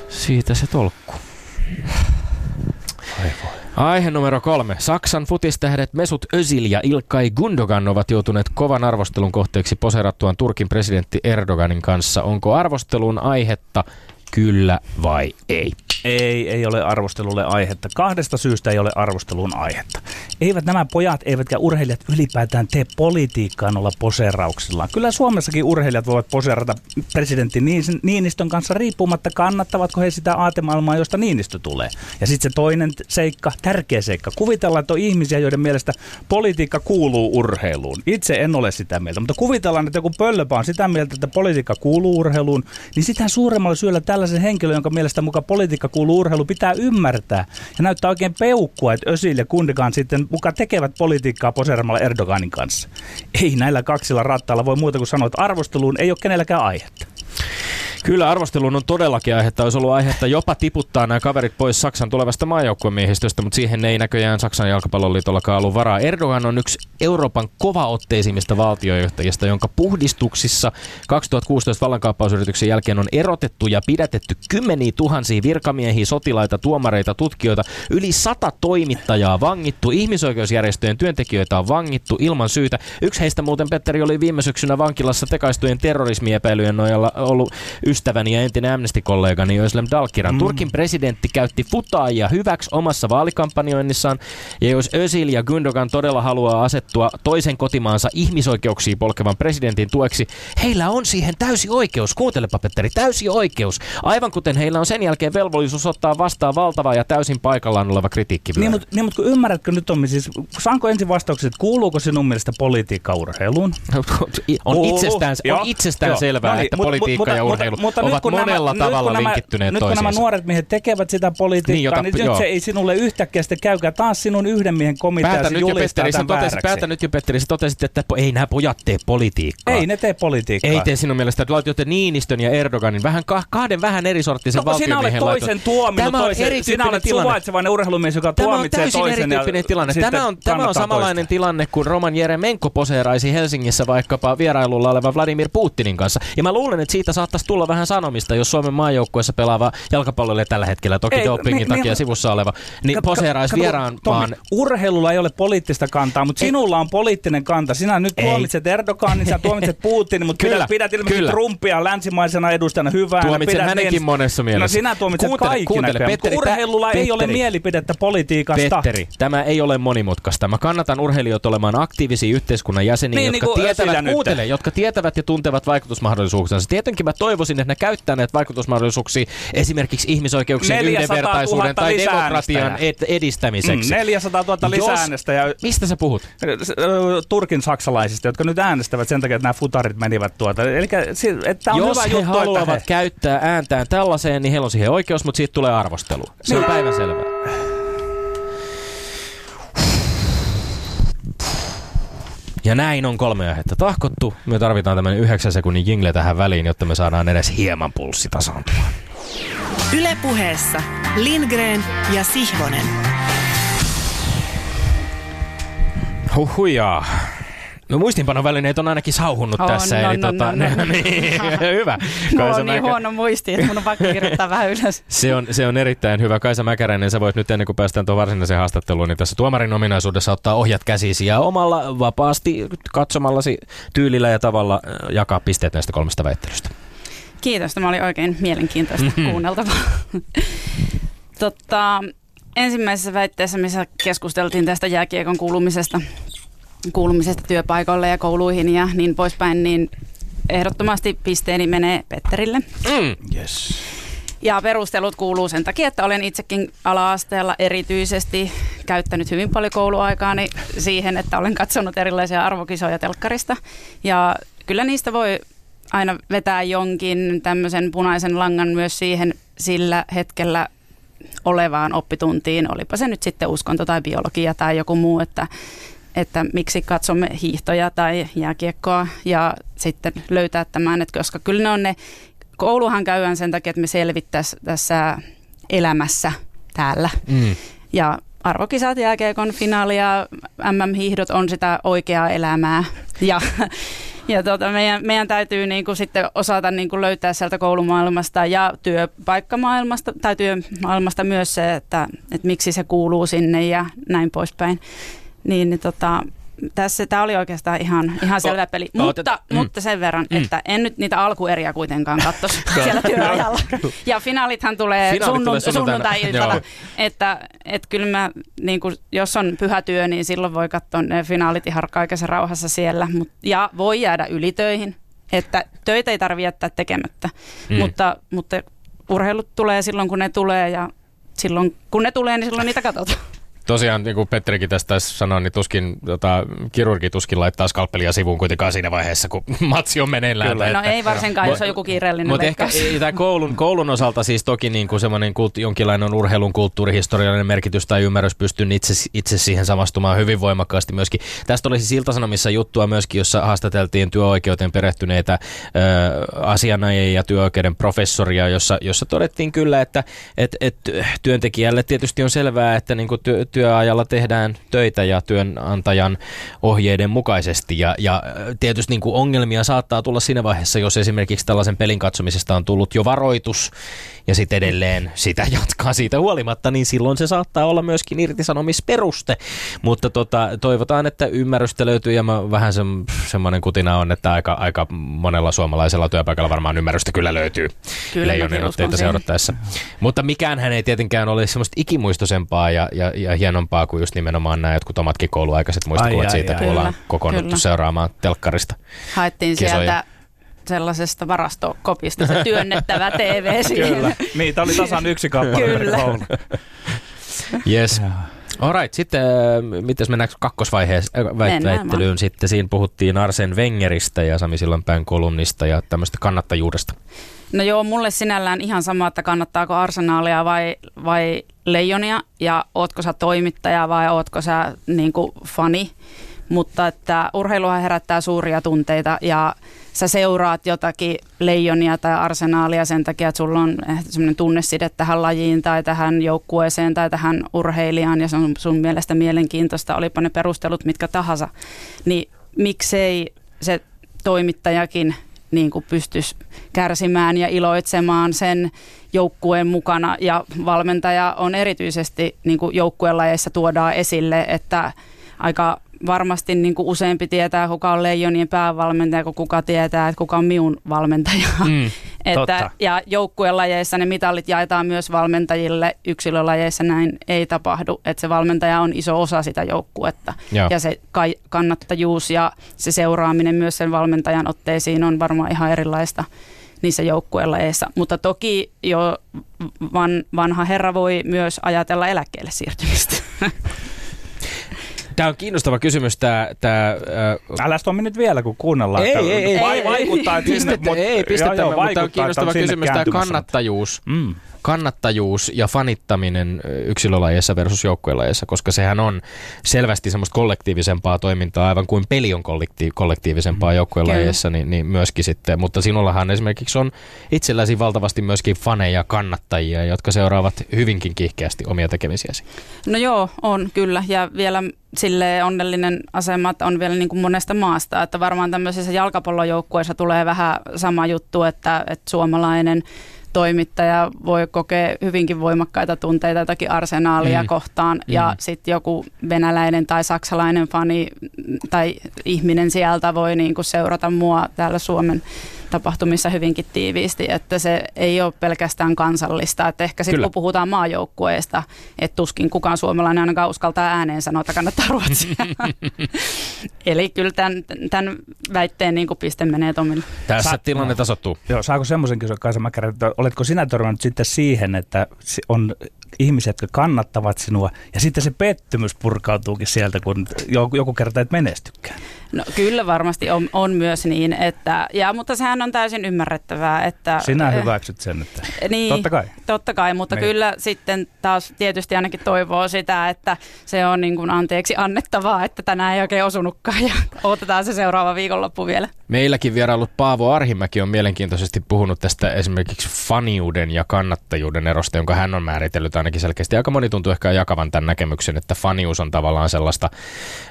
E: Siitä se tolkku. Aihe numero kolme. Saksan futistähdet Mesut Özil ja Ilkay Gundogan ovat joutuneet kovan arvostelun kohteeksi poserattuaan Turkin presidentti Erdoganin kanssa. Onko arvostelun aihetta kyllä vai ei?
C: Ei, ei ole arvostelulle aihetta. Kahdesta syystä ei ole arvostelun aihetta. Eivät nämä pojat eivätkä urheilijat ylipäätään tee politiikkaa olla poseerauksillaan. Kyllä Suomessakin urheilijat voivat poseerata presidentti Niinistön kanssa riippumatta, kannattavatko he sitä aatemaailmaa, josta Niinistö tulee. Ja sitten se toinen seikka, tärkeä seikka. Kuvitellaan, että on ihmisiä, joiden mielestä politiikka kuuluu urheiluun. Itse en ole sitä mieltä, mutta kuvitellaan, että joku pöllöpä on sitä mieltä, että politiikka kuuluu urheiluun, niin sitä suuremmalla syyllä tällaisen henkilön, jonka mielestä mukaan politiikka kuuluu urheiluun, pitää ymmärtää. Ja näyttää oikein peukkua, että Özil ja Kundekaan sitten muka tekevät politiikkaa poseeramalla Erdoganin kanssa. Ei näillä kaksilla rattailla voi muuta kuin sanoa, että arvosteluun ei ole kenelläkään aihetta.
E: Kyllä arvosteluun on todellakin aihetta. Olisi ollut aihetta jopa tiputtaa nämä kaverit pois Saksan tulevasta maajoukkuemiehistöstä, mutta siihen ei näköjään Saksan jalkapalloliitollakaan ollut varaa. Erdogan on yksi Euroopan kovaotteisimmista valtiojohtajista, jonka puhdistuksissa 2016 vallankaappausyrityksen jälkeen on erotettu ja pidätetty kymmeniä tuhansia virkamiehiä, sotilaita, tuomareita, tutkijoita, yli sata toimittajaa vangittu, ihmisoikeusjärjestöjen työntekijöitä on vangittu ilman syytä. Yksi heistä muuten, Petteri, oli viime syksynä vankilassa tekaistujen terrorismiepäilyjen nojalla ollut ystäväni ja entinen Amnesty-kollegani Özlem Dalkiran. Mm. Turkin presidentti käytti futaajia hyväksi omassa vaalikampanjoinnissaan, ja jos Özil ja Gündogan todella haluaa asettua toisen kotimaansa ihmisoikeuksia polkevan presidentin tueksi, heillä on siihen täysi oikeus. Kuuntelepa, Petteri, täysi oikeus. Aivan kuten heillä on sen jälkeen velvollisuus ottaa vastaan valtava ja täysin paikallaan oleva kritiikki.
C: Niin, mutta niin, mut kun ymmärrätkö nyt on, siis saanko ensin vastaukset, että kuuluuko sinun mielestä politiikka urheiluun?
E: on itsestään, on itsestään selvää,
C: No niin,
E: että
C: mut-
E: politiikka
C: mutta-
E: ja urheilu
C: mutta nyt
E: ovat
C: kun nämä-
E: monella
C: nyt kun
E: tavalla
C: nämä-
E: linkittyneet
C: Nyt kun nämä nuoret miehet tekevät sitä politiikkaa,
E: Niin, jota-
C: niin nyt se ei sinulle yhtäkkiä sitten käykään. Taas sinun yhden miehen komitea
E: Päätä
C: se
E: nyt, jo,
C: julistaa
E: Petteri, totesit, päätä nyt jo, Petteri, sä totesit, että ei nämä pojat tee politiikkaa.
C: Ei ne tee politiikkaa.
E: Ei tee sinun mielestä, että laitoitte Niinistön ja Erdoganin vähän ka- kahden vähän eri sorttisen
C: No, kun sinä olet toisen tuominut
E: Tämä on
C: toisen. Sinä olet
E: tilanne.
C: suvaitsevainen urheilumies, joka
E: Tämä on
C: tuomitsee
E: täysin
C: toisen
E: erityyppinen
C: ja
E: tilanne.
C: sitten
E: Tämä on, tämä on samanlainen
C: toista.
E: tilanne kuin Roman Jeremenko poseeraisi Helsingissä vaikkapa vierailulla oleva Vladimir Putinin kanssa. Ja mä luulen, että siitä saattaisi tulla vähän sanomista, jos Suomen maajoukkueessa pelaava jalkapallolle tällä hetkellä, toki
C: Ei,
E: dopingin
C: niin-
E: takia
C: niin-
E: sivussa oleva, niin
C: Kato-
E: poseeraisi vieraan
C: Tommi,
E: maan
C: Urheilulla ei ole poliittista kantaa, mutta
E: Ei.
C: sinulla on poliittinen kanta. Sinä nyt
E: Ei.
C: tuomitset Erdoganin, sinä tuomitset Putinin, mutta
E: Kyllä,
C: pidät, pidät ilmeisesti
E: kyllä.
C: Trumpia länsimaisena edustajana hyvänä.
E: Tuomitsen
C: pidät
E: hänenkin
C: niin-
E: monessa mielessä.
C: No sinä tuomitset
E: Kuuntele,
C: kaikki
E: kuuntele,
C: näköjään,
E: Petteri,
C: urheilulla
E: tä-
C: ei ole
E: Petteri.
C: mielipidettä politiikasta.
E: Petteri, tämä ei ole monimutkaista. Mä kannatan urheilijoita olemaan aktiivisia yhteiskunnan jäseniä,
C: Niin,
E: jotka,
C: niin
E: tietävät, kuuntele, jotka tietävät ja tuntevat vaikutusmahdollisuuksensa. Tietenkin mä toivoisin, että ne käyttää näitä vaikutusmahdollisuuksia esimerkiksi ihmisoikeuksien,
C: 400 000
E: yhdenvertaisuuden tai demokratian ed- edistämiseksi.
C: Mm, 400 000 lisää
E: Jos-
C: äänestäjää.
E: Mistä sä puhut?
C: Ö, Turkin saksalaisista, jotka nyt äänestävät sen takia, että nämä futarit menivät tuota. Eli tämä on
E: Jos
C: hyvä
E: he
C: juttu,
E: haluavat
C: että he...
E: käyttää ääntään tällaiseen, niin heillä on siihen oikeus, mutta siitä tulee arvostelu. Se on
C: Niin.
E: päivänselvää. Ja näin on kolme aihetta tahkottu. Me tarvitaan tämmöinen yhdeksän sekunnin jingle tähän väliin, jotta me saadaan edes hieman pulssi tasaantumaan.
A: Ylepuheessa Lindgren ja Sihvonen.
E: Huhujaa. No muistinpanovälineet on ainakin sauhunnut
D: On,
E: tässä.
D: no,
E: eli
D: no,
E: tota,
D: no,
E: ne,
D: no.
E: niin, hyvä.
D: Mulla
E: Kaisa
D: on niin
E: Mäkä-
D: huono muisti, että mun on pakko kirjoittaa vähän ylös.
E: Se on, se on erittäin hyvä. Kaisa Mäkäräinen, sä voit nyt ennen kuin päästään tuon varsinaiseen haastatteluun, niin tässä tuomarin ominaisuudessa ottaa ohjat käsisi ja omalla vapaasti katsomallasi tyylillä ja tavalla äh, jakaa pisteet näistä kolmesta väittelystä.
D: Kiitos, tämä oli oikein mielenkiintoista
E: Mhm.
D: kuunneltavaa. Totta, ensimmäisessä väitteessä, missä keskusteltiin tästä jääkiekon kuulumisesta, kuulumisesta työpaikoille ja kouluihin ja niin poispäin, niin ehdottomasti pisteeni menee Petterille.
E: Mm.
C: Yes.
D: Ja perustelut kuuluu sen takia, että olen itsekin ala-asteella erityisesti käyttänyt hyvin paljon kouluaikaani siihen, että olen katsonut erilaisia arvokisoja telkkarista. Ja kyllä niistä voi aina vetää jonkin tämmöisen punaisen langan myös siihen sillä hetkellä olevaan oppituntiin, olipa se nyt sitten uskonto tai biologia tai joku muu, että, että miksi katsomme hiihtoja tai jääkiekkoa ja sitten löytää tämän, että koska kyllä ne on ne, kouluhan käydään sen takia, että me selvittäisiin tässä elämässä täällä
E: Mm.
D: ja arvokisat, jääkiekon finaali ja MM-hiihdot on sitä oikeaa elämää. Ja, ja tuota, meidän, meidän täytyy niinku sitten osata niinku löytää sieltä koulumaailmasta ja työpaikkamaailmasta tai työmaailmasta myös se, että, että miksi se kuuluu sinne ja näin poispäin. Niin, niin tota, tässä tämä oli oikeastaan ihan, ihan selvä peli,
E: o-
D: mutta,
E: otet- mm.
D: mutta sen verran,
E: Mm.
D: että en nyt niitä alkueriä kuitenkaan katsoisi siellä työajalla. Ja finaalithan tulee,
E: Finaalit
D: sunnun,
E: tulee
D: sunnuntai-iltana, että, että kyllä mä, niin kuin, jos on pyhä työ, niin silloin voi katsoa ne finaalit ihan kaikessa rauhassa siellä. Mut, ja voi jäädä ylitöihin, että töitä ei tarvitse jättää tekemättä.
E: Mm.
D: Mutta, mutta urheilut tulee silloin, kun ne tulee ja silloin, kun ne tulee, niin silloin niitä katsotaan.
E: Tosiaan, niin kuin Petterikin tästä sanoa, niin tuskin, tota, kirurgi tuskin laittaa skalppelia sivuun kuitenkaan siinä vaiheessa, kun matsi on meneillään.
C: Kyllä.
D: No
E: Että-
D: ei varsinkaan, jos
E: Mut-
D: on joku kiireellinen
E: Mutta ehkä tää koulun, koulun osalta siis toki niin kuin semmoinen kult, jonkinlainen urheilun kulttuurihistoriallinen merkitys tai ymmärrys pystyn itse, itse siihen samastumaan hyvin voimakkaasti myöskin. Tästä oli siis Ilta-Sanomissa juttua myöskin, jossa haastateltiin työoikeuteen perehtyneitä ö, asianajia ja työoikeuden professoria, jossa, jossa todettiin kyllä, että et, et, työntekijälle tietysti on selvää, että niin kuin työ, työajalla tehdään töitä ja työnantajan ohjeiden mukaisesti. Ja, ja ö, tietysti niin kuin ongelmia saattaa tulla siinä vaiheessa, jos esimerkiksi tällaisen pelin katsomisesta on tullut jo varoitus ja sitten edelleen sitä jatkaa siitä huolimatta, niin silloin se saattaa olla myöskin irtisanomisperuste. Mutta tota, toivotaan, että ymmärrystä löytyy ja mä, vähän se, semmoinen kutina on, että aika, aika monella suomalaisella työpaikalla varmaan ymmärrystä kyllä löytyy
D: Kyllä,
E: leijonin otteita seurattaessa. Mutta mikään hän ei tietenkään ole semmoista ikimuistoisempaa ja, ja, ja hienompaa kuin just nimenomaan nämä jotkut omatkin kouluaikaiset muistikuvat
C: Ai,
E: siitä,
C: ai.
E: kun ollaan
D: Kyllä,
E: kokoonnuttu
D: kyllä.
E: seuraamaan telkkarista.
D: Haettiin
E: kisoja.
D: sieltä sellaisesta varastokopista se työnnettävä TV siihen.
C: Kyllä. Niitä oli tasan yksi kappale.
D: Kyllä.
E: Yes. Alright, sitten äh, miten mennäänkö kakkosvaiheeseen äh, väit- väittelyyn sitten? Siinä puhuttiin Arsen Wengeristä ja Sami Sillanpään kolumnista ja tämmöistä kannattajuudesta.
D: No joo, mulle sinällään ihan sama, että kannattaako arsenaalia vai, vai leijonia ja ootko sä toimittaja vai ootko sä niin kuin fani. Mutta että urheiluhan herättää suuria tunteita ja sä seuraat jotakin leijonia tai arsenaalia sen takia, että sulla on semmoinen tunneside tähän lajiin tai tähän joukkueeseen tai tähän urheilijaan ja se on sun mielestä mielenkiintoista, olipa ne perustelut mitkä tahansa. Niin miksei se toimittajakin niin kuin pystyisi kärsimään ja iloitsemaan sen joukkueen mukana. Ja valmentaja on erityisesti niin kuin joukkuelajeissa tuodaan esille, että aika varmasti niin kuin useampi tietää, kuka on Leijonien päävalmentaja, kuin kuka tietää, että kuka on minun valmentaja.
E: Mm.
D: Että,
C: Totta.
D: ja joukkuelajeissa ne mitallit jaetaan myös valmentajille, yksilölajeissa näin ei tapahdu, että se valmentaja on iso osa sitä joukkuetta.
E: Joo.
D: Ja se kai- kannattajuus ja se seuraaminen myös sen valmentajan otteisiin on varmaan ihan erilaista niissä joukkuelajeissa. Mutta toki jo van, vanha herra voi myös ajatella eläkkeelle siirtymistä.
E: Tämä on kiinnostava kysymys, tämä, tämä äh,
C: Älä Tommi nyt vielä, kun kuunnellaan.
E: Ei, ei, ei,
C: vai-
E: ei,
C: vaikuttaa, että sinne,
E: pistettä,
C: mut-
E: ei pistettä,
C: joo, joo,
E: mutta tämä on kiinnostava kysymys tämä kannattajuus.
C: Mm.
E: Kannattajuus ja fanittaminen yksilölajeissa versus joukkuelajeissa, koska sehän on selvästi semmoista kollektiivisempaa toimintaa, aivan kuin peli on kollekti- kollektiivisempaa mm. joukkuelajeissa, niin, niin myöskin sitten. Mutta sinullahan esimerkiksi on itselläsi valtavasti myöskin faneja, kannattajia, jotka seuraavat hyvinkin kiihkeästi omia tekemisiäsi.
D: No joo, on kyllä. Ja vielä sille onnellinen asema, että on vielä niin kuin monesta maasta. Että varmaan tämmöisissä jalkapallojoukkueissa tulee vähän sama juttu, että, että suomalainen toimittaja voi kokea hyvinkin voimakkaita tunteita jotakin arsenaalia mm. kohtaan mm. ja sitten joku venäläinen tai saksalainen fani tai ihminen sieltä voi niinku seurata mua täällä Suomen tapahtumissa hyvinkin tiiviisti, että se ei ole pelkästään kansallista. Että ehkä sitten kun puhutaan maajoukkueesta, että tuskin kukaan suomalainen ainakaan uskaltaa ääneen sanoa, että kannattaa Ruotsia. Eli kyllä tämän, tämän väitteen niin piste menee Tomille.
E: Tässä Sa- tilanne tasottuu.
C: Joo, saako semmoisen kysyä Kaisa Mäkärä, että oletko sinä törmännyt sitten siihen, että on ihmiset, jotka kannattavat sinua, ja sitten se pettymys purkautuukin sieltä, kun joku, joku kerta et menestykään.
D: No kyllä varmasti on, on myös niin, että, ja, mutta sehän on täysin ymmärrettävää. Että,
C: Sinä eh, hyväksyt sen, että
D: niin,
C: totta kai.
D: Totta kai, mutta niin. kyllä sitten taas tietysti ainakin toivoo sitä, että se on niin kuin anteeksi annettavaa, että tänään ei oikein osunutkaan ja otetaan se seuraava viikonloppu vielä.
E: Meilläkin vierailut Paavo Arhimäki on mielenkiintoisesti puhunut tästä esimerkiksi faniuden ja kannattajuuden erosta, jonka hän on määritellyt ainakin selkeästi. Aika moni tuntuu ehkä jakavan tämän näkemyksen, että fanius on tavallaan sellaista...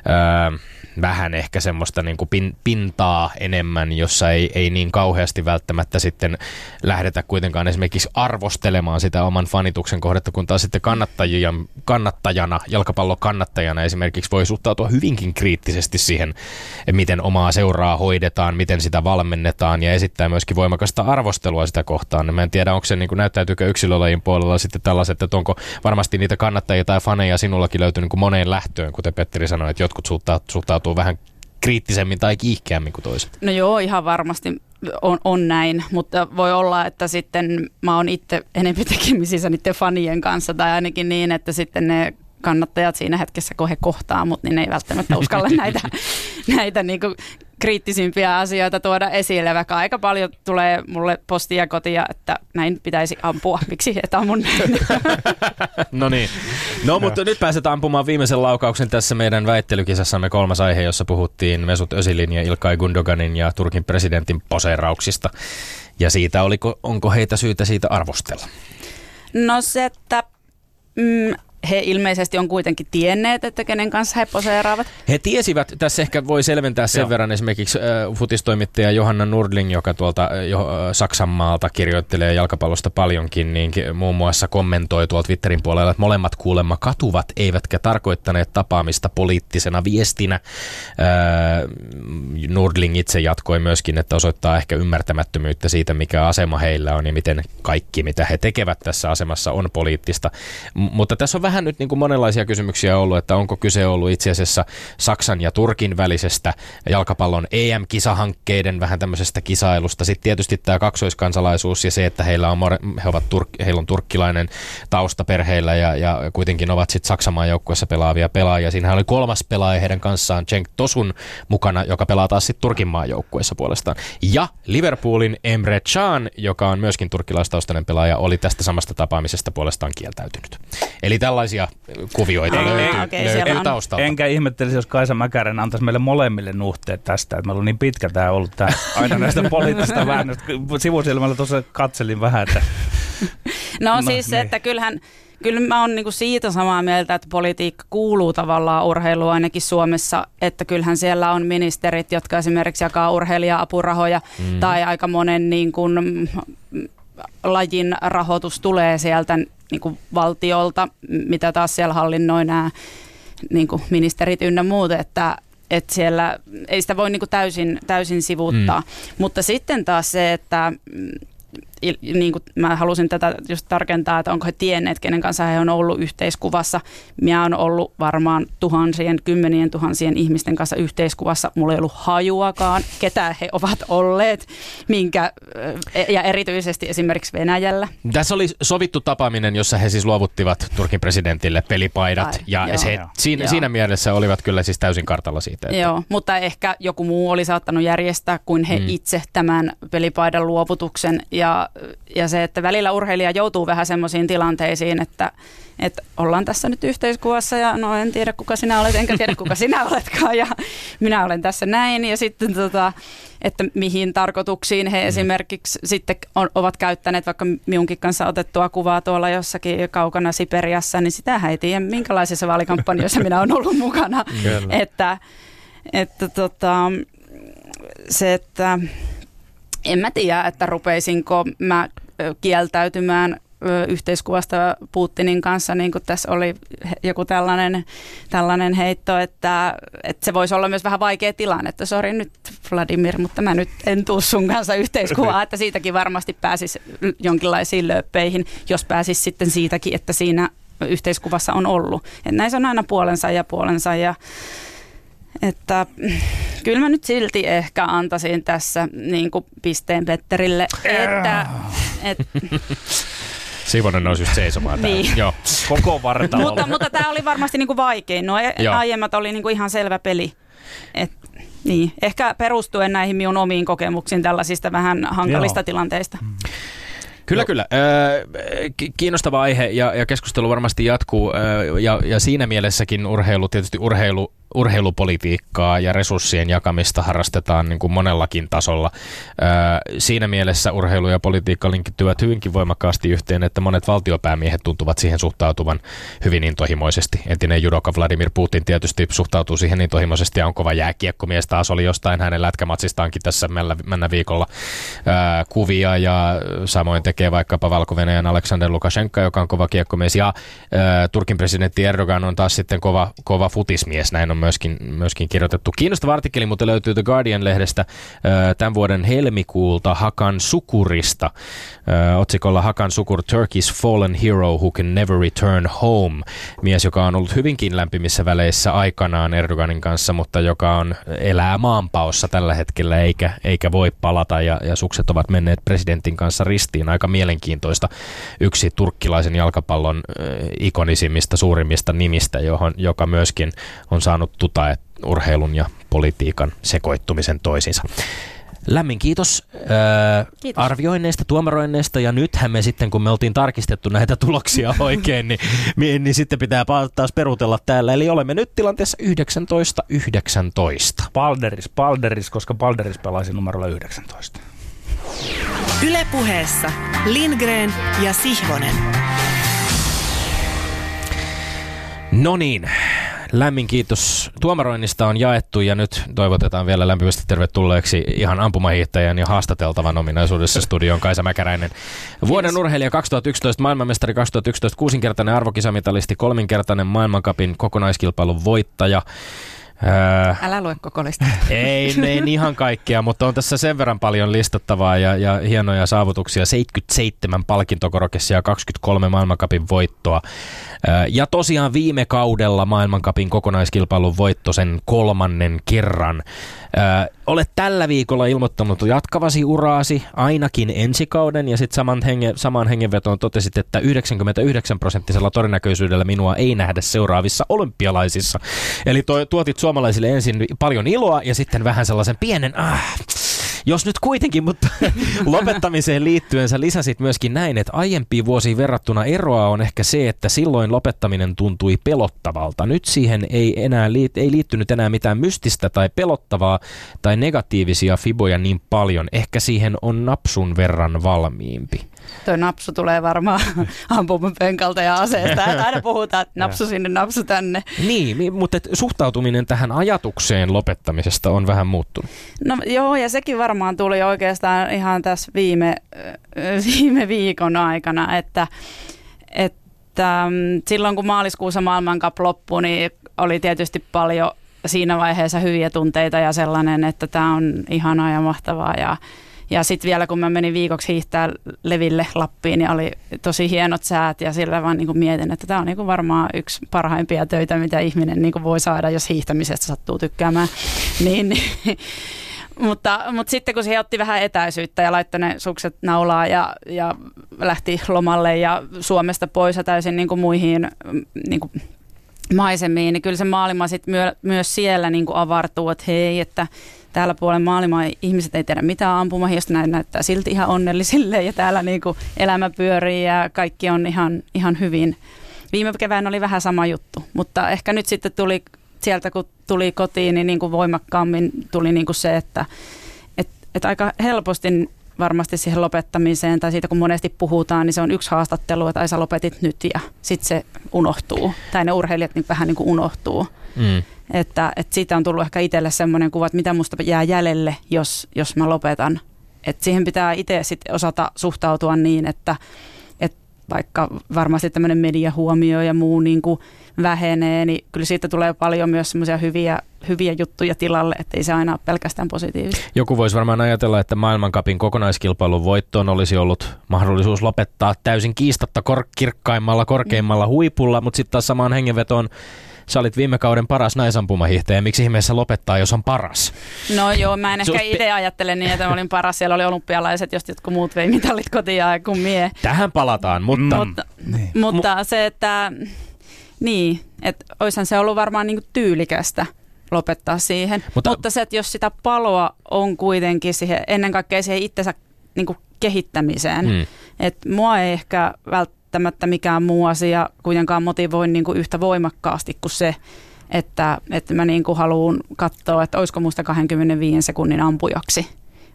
E: Öö, vähän ehkä semmoista niin kuin pin, pintaa enemmän, jossa ei, ei niin kauheasti välttämättä sitten lähdetä kuitenkaan esimerkiksi arvostelemaan sitä oman fanituksen kohdetta, kun taas sitten kannattajia, kannattajana, jalkapallon kannattajana esimerkiksi voi suhtautua hyvinkin kriittisesti siihen, miten omaa seuraa hoidetaan, miten sitä valmennetaan ja esittää myöskin voimakasta arvostelua sitä kohtaan. Mä en tiedä, onko se niin kuin, näyttäytyykö yksilölajin puolella sitten tällaiset, että onko varmasti niitä kannattajia tai faneja sinullakin löytynyt niin moneen lähtöön, kuten Petteri sanoi, että jotkut suhtautuu suhtautuu vähän kriittisemmin tai kiihkeämmin kuin toiset?
D: No joo, ihan varmasti on, on näin, mutta voi olla, että sitten mä oon itse enemmän tekemisissä niiden fanien kanssa tai ainakin niin, että sitten ne kannattajat siinä hetkessä, kun he kohtaa mut, niin ne ei välttämättä uskalla näitä, näitä niin kuin kriittisimpiä asioita tuoda esille, vaikka aika paljon tulee mulle postia kotia, että näin pitäisi ampua. Miksi et ammun näin?
E: no niin. No mutta nyt pääset ampumaan viimeisen laukauksen tässä meidän väittelykisassamme kolmas aihe, jossa puhuttiin Mesut Özilin ja Ilkay Gundoganin ja Turkin presidentin poseerauksista. Ja siitä, oliko, onko heitä syytä siitä arvostella?
D: No se, että mm, he ilmeisesti on kuitenkin tienneet, että kenen kanssa he poseeraavat.
E: He tiesivät, tässä ehkä voi selventää sen Joo. verran esimerkiksi äh, futistoimittaja Johanna Nurdling, joka tuolta jo, äh, Saksan maalta kirjoittelee jalkapallosta paljonkin, niin muun muassa kommentoi tuolta Twitterin puolella, että molemmat kuulemma katuvat eivätkä tarkoittaneet tapaamista poliittisena viestinä. Äh, Nurdling itse jatkoi myöskin, että osoittaa ehkä ymmärtämättömyyttä siitä, mikä asema heillä on ja miten kaikki, mitä he tekevät tässä asemassa, on poliittista. M- mutta tässä on vähän vähän nyt niin kuin monenlaisia kysymyksiä ollut, että onko kyse ollut itse asiassa Saksan ja Turkin välisestä jalkapallon EM-kisahankkeiden vähän tämmöisestä kisailusta. Sitten tietysti tämä kaksoiskansalaisuus ja se, että heillä on, he ovat turk- heillä on turkkilainen tausta perheillä ja, ja kuitenkin ovat sitten Saksan joukkueessa pelaavia pelaajia. Siinähän oli kolmas pelaaja heidän kanssaan, Cenk Tosun mukana, joka pelaa taas sitten Turkin maajoukkueessa puolestaan. Ja Liverpoolin Emre Can, joka on myöskin turkkilaistaustainen pelaaja, oli tästä samasta tapaamisesta puolestaan kieltäytynyt. Eli tällä tällaisia kuvioita ei, löytyy, okay, löytyy taustalta.
C: Enkä ihmettelisi, jos Kaisa Mäkären antaisi meille molemmille nuhteet tästä, että meillä on niin pitkä tämä ollut tämä, aina näistä poliittisista väännöistä. Sivusilmällä tuossa katselin vähän, että...
D: No, no siis, niin. että kyllähän kyllä mä oon niinku siitä samaa mieltä, että politiikka kuuluu tavallaan urheiluun ainakin Suomessa, että kyllähän siellä on ministerit, jotka esimerkiksi jakaa urheilija-apurahoja mm. tai aika monen niin kuin, lajin rahoitus tulee sieltä niin kuin valtiolta, mitä taas siellä hallinnoi nämä niin kuin ministerit ynnä muut, että, että siellä ei sitä voi niin kuin täysin, täysin sivuuttaa. Mm. Mutta sitten taas se, että niin kuin mä halusin tätä just tarkentaa, että onko he tienneet, kenen kanssa he on ollut yhteiskuvassa. Minä on ollut varmaan tuhansien, kymmenien tuhansien ihmisten kanssa yhteiskuvassa. Mulla ei ollut hajuakaan, ketä he ovat olleet, minkä, ja erityisesti esimerkiksi Venäjällä.
E: Tässä oli sovittu tapaaminen, jossa he siis luovuttivat Turkin presidentille pelipaidat, Ai, ja joo, se, joo. Siinä, joo. siinä mielessä olivat kyllä siis täysin kartalla siitä.
D: Että... Joo, mutta ehkä joku muu oli saattanut järjestää kuin he mm. itse tämän pelipaidan luovutuksen, ja ja se, että välillä urheilija joutuu vähän semmoisiin tilanteisiin, että, että ollaan tässä nyt yhteiskuvassa ja no en tiedä kuka sinä olet, enkä tiedä kuka sinä oletkaan ja minä olen tässä näin ja sitten tota, että mihin tarkoituksiin he mm. esimerkiksi sitten on, ovat käyttäneet vaikka minunkin kanssa otettua kuvaa tuolla jossakin kaukana Siperiassa, niin sitä ei tiedä minkälaisissa vaalikampanjoissa minä olen ollut mukana. että, että tota, se, että en mä tiedä, että rupeisinko mä kieltäytymään yhteiskuvasta Putinin kanssa, niin kuin tässä oli joku tällainen, tällainen heitto, että, että se voisi olla myös vähän vaikea tilanne, että sori nyt Vladimir, mutta mä nyt en tuu sun kanssa yhteiskuvaa, että siitäkin varmasti pääsisi jonkinlaisiin lööppeihin, jos pääsisi sitten siitäkin, että siinä yhteiskuvassa on ollut. Että näissä on aina puolensa ja puolensa ja että kyllä mä nyt silti ehkä antaisin tässä niin kuin pisteen Petterille, että... Et,
E: Sivonen nousi just seisomaan
D: niin.
E: Joo.
C: Koko vartalo.
D: mutta, mutta tämä oli varmasti niin kuin vaikein. No e- aiemmat oli niin kuin ihan selvä peli. Et, niin. Ehkä perustuen näihin minun omiin kokemuksiin tällaisista vähän hankalista Joo. tilanteista. Mm.
E: Kyllä, kyllä. Kiinnostava aihe ja, ja keskustelu varmasti jatkuu ja, ja siinä mielessäkin urheilu, tietysti urheilu urheilupolitiikkaa ja resurssien jakamista harrastetaan niin kuin monellakin tasolla. Siinä mielessä urheilu ja politiikka linkittyvät hyvinkin voimakkaasti yhteen, että monet valtiopäämiehet tuntuvat siihen suhtautuvan hyvin intohimoisesti. Entinen judoka Vladimir Putin tietysti suhtautuu siihen intohimoisesti ja on kova jääkiekkomies. Taas oli jostain hänen lätkämatsistaankin tässä mennä viikolla kuvia ja samoin tekee vaikkapa valko Aleksander Lukashenka, joka on kova kiekkomies ja Turkin presidentti Erdogan on taas sitten kova, kova futismies, näin on myöskin, myöskin kirjoitettu. Kiinnostava artikkeli, mutta löytyy The Guardian-lehdestä tämän vuoden helmikuulta Hakan Sukurista. Otsikolla Hakan Sukur, Turkey's fallen hero who can never return home. Mies, joka on ollut hyvinkin lämpimissä väleissä aikanaan Erdoganin kanssa, mutta joka on elää maanpaossa tällä hetkellä eikä, eikä voi palata ja, ja sukset ovat menneet presidentin kanssa ristiin. Aika mielenkiintoista. Yksi turkkilaisen jalkapallon ikonisimmista, suurimmista nimistä, johon, joka myöskin on saanut tuta urheilun ja politiikan sekoittumisen toisiinsa. Lämmin kiitos, äh, kiitos arvioinneista, tuomaroinneista ja nythän me sitten, kun me oltiin tarkistettu näitä tuloksia oikein, niin, niin, niin sitten pitää taas perutella täällä. Eli olemme nyt tilanteessa 19-19.
C: Palderis, Palderis, koska Palderis pelaisi numerolla 19.
A: Ylepuheessa Lindgren ja Sihvonen.
E: No niin, lämmin kiitos. Tuomaroinnista on jaettu ja nyt toivotetaan vielä lämpimästi tervetulleeksi ihan ampumahiihtäjän ja haastateltavan ominaisuudessa studioon Kaisa Mäkäräinen. Vuoden Kiitos. urheilija 2011, maailmanmestari 2011, kuusinkertainen arvokisamitalisti, kolminkertainen maailmankapin kokonaiskilpailun voittaja.
D: Ää, Älä lue koko lista.
E: Ei, ei ihan kaikkea, mutta on tässä sen verran paljon listattavaa ja, ja hienoja saavutuksia. 77 palkintokorokessia ja 23 maailmankapin voittoa. Ja tosiaan viime kaudella maailmankapin kokonaiskilpailun voitto sen kolmannen kerran. Olet tällä viikolla ilmoittanut jatkavasi uraasi ainakin ensi kauden ja sitten saman henge, samaan hengenvetoon totesit, että 99 prosenttisella todennäköisyydellä minua ei nähdä seuraavissa olympialaisissa. Eli to, tuotit suomalaisille ensin paljon iloa ja sitten vähän sellaisen pienen ah, jos nyt kuitenkin, mutta lopettamiseen liittyen sä lisäsit myöskin näin, että aiempiin vuosiin verrattuna eroa on ehkä se, että silloin lopettaminen tuntui pelottavalta. Nyt siihen ei enää liit- ei liittynyt enää mitään mystistä tai pelottavaa tai negatiivisia fiboja niin paljon. Ehkä siihen on napsun verran valmiimpi.
D: Tuo napsu tulee varmaan ampumapönkalta ja aseesta. Aina puhutaan, että napsu sinne, napsu tänne.
E: Niin, mutta suhtautuminen tähän ajatukseen lopettamisesta on vähän muuttunut.
D: No joo, ja sekin varmaan tuli oikeastaan ihan tässä viime, viime viikon aikana, että, että mm, silloin kun maaliskuussa maailmankap loppui, niin oli tietysti paljon siinä vaiheessa hyviä tunteita ja sellainen, että tämä on ihanaa ja mahtavaa ja ja sitten vielä kun mä menin viikoksi hiihtää Leville Lappiin, niin oli tosi hienot säät ja sillä vaan niin mietin, että tämä on niin varmaan yksi parhaimpia töitä, mitä ihminen niin voi saada, jos hiihtämisestä sattuu tykkäämään. niin, niin mutta, mutta sitten kun se otti vähän etäisyyttä ja laittoi ne sukset naulaa ja, ja lähti lomalle ja Suomesta pois ja täysin niin kuin muihin niin kuin maisemiin, niin kyllä se maailma sitten myö, myös siellä niin kuin avartuu, että hei, että täällä puolen maailmaa ihmiset ei tiedä mitään ampumahiosta, näin näyttää silti ihan onnellisille ja täällä niin kuin elämä pyörii ja kaikki on ihan, ihan hyvin. Viime kevään oli vähän sama juttu, mutta ehkä nyt sitten tuli sieltä kun tuli kotiin, niin, niin kuin voimakkaammin tuli niin kuin se, että et, et aika helposti varmasti siihen lopettamiseen tai siitä kun monesti puhutaan, niin se on yksi haastattelu, että ai sä lopetit nyt ja sitten se unohtuu. Tai ne urheilijat niin vähän niin kuin unohtuu. Mm. Että, että siitä on tullut ehkä itselle semmoinen kuva, että mitä musta jää jäljelle, jos, jos mä lopetan. Että siihen pitää itse sitten osata suhtautua niin, että, että vaikka varmasti tämmöinen mediahuomio ja muu niin kuin vähenee, niin kyllä siitä tulee paljon myös semmoisia hyviä, hyviä juttuja tilalle, että ei se aina ole pelkästään positiivista.
E: Joku voisi varmaan ajatella, että maailmankapin kokonaiskilpailun voittoon olisi ollut mahdollisuus lopettaa täysin kiistatta kor- kirkkaimmalla, korkeimmalla huipulla, mutta sitten taas samaan hengenvetoon sä olit viime kauden paras naisampumahiihtäjä, miksi ihmeessä lopettaa, jos on paras?
D: No joo, mä en ehkä itse ajattele niin, että mä olin paras. Siellä oli olympialaiset, jos jotkut muut vei mitallit kotiin kuin mie.
E: Tähän palataan, mutta...
D: Mutta, niin. mutta se, että niin, että oishan se ollut varmaan niin tyylikästä lopettaa siihen. Mutta, Mutta se, että jos sitä paloa on kuitenkin siihen, ennen kaikkea siihen itsensä niin kehittämiseen, hmm. että mua ei ehkä välttämättä mikään muu asia kuitenkaan motivoi niin kuin yhtä voimakkaasti kuin se, että, että mä niin kuin haluan katsoa, että olisiko musta 25 sekunnin ampujaksi.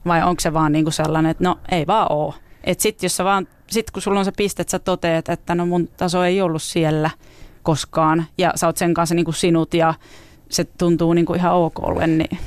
D: Vai onko se vaan niin kuin sellainen, että no ei vaan oo. Että sit, jos sä vaan, sit kun sulla on se piste, että sä toteat, että no mun taso ei ollut siellä – koskaan ja sä oot sen kanssa niin kuin sinut ja se tuntuu niin kuin ihan okolle. Niin.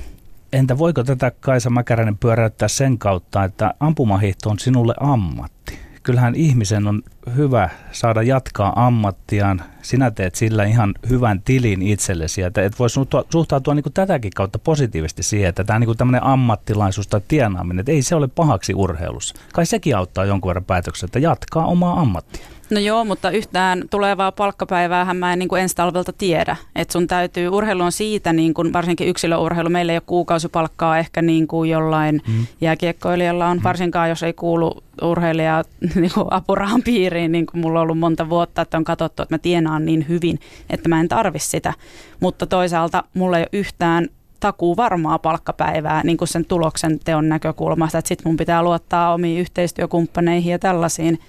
C: Entä voiko tätä Kaisa Mäkäräinen pyöräyttää sen kautta, että ampumahiihto on sinulle ammatti? Kyllähän ihmisen on hyvä saada jatkaa ammattiaan. Sinä teet sillä ihan hyvän tilin itsellesi. Että et voi suhtautua niin kuin tätäkin kautta positiivisesti siihen, että tämä niin tämmöinen ammattilaisuus tai tienaaminen, että ei se ole pahaksi urheilussa. Kai sekin auttaa jonkun verran päätöksessä, että jatkaa omaa ammattia.
D: No joo, mutta yhtään tulevaa palkkapäivää mä en niin kuin ensi talvelta tiedä. Että sun täytyy, urheilu on siitä, niin kuin varsinkin yksilöurheilu, meillä ei ole kuukausipalkkaa ehkä niin kuin jollain mm. jääkiekkoilijalla on, mm. varsinkaan jos ei kuulu urheilija niin kuin apurahan piiriin, niin kuin mulla on ollut monta vuotta, että on katsottu, että mä tienaan niin hyvin, että mä en tarvi sitä. Mutta toisaalta mulla ei ole yhtään takuu varmaa palkkapäivää niin kuin sen tuloksen teon näkökulmasta, että sitten mun pitää luottaa omiin yhteistyökumppaneihin ja tällaisiin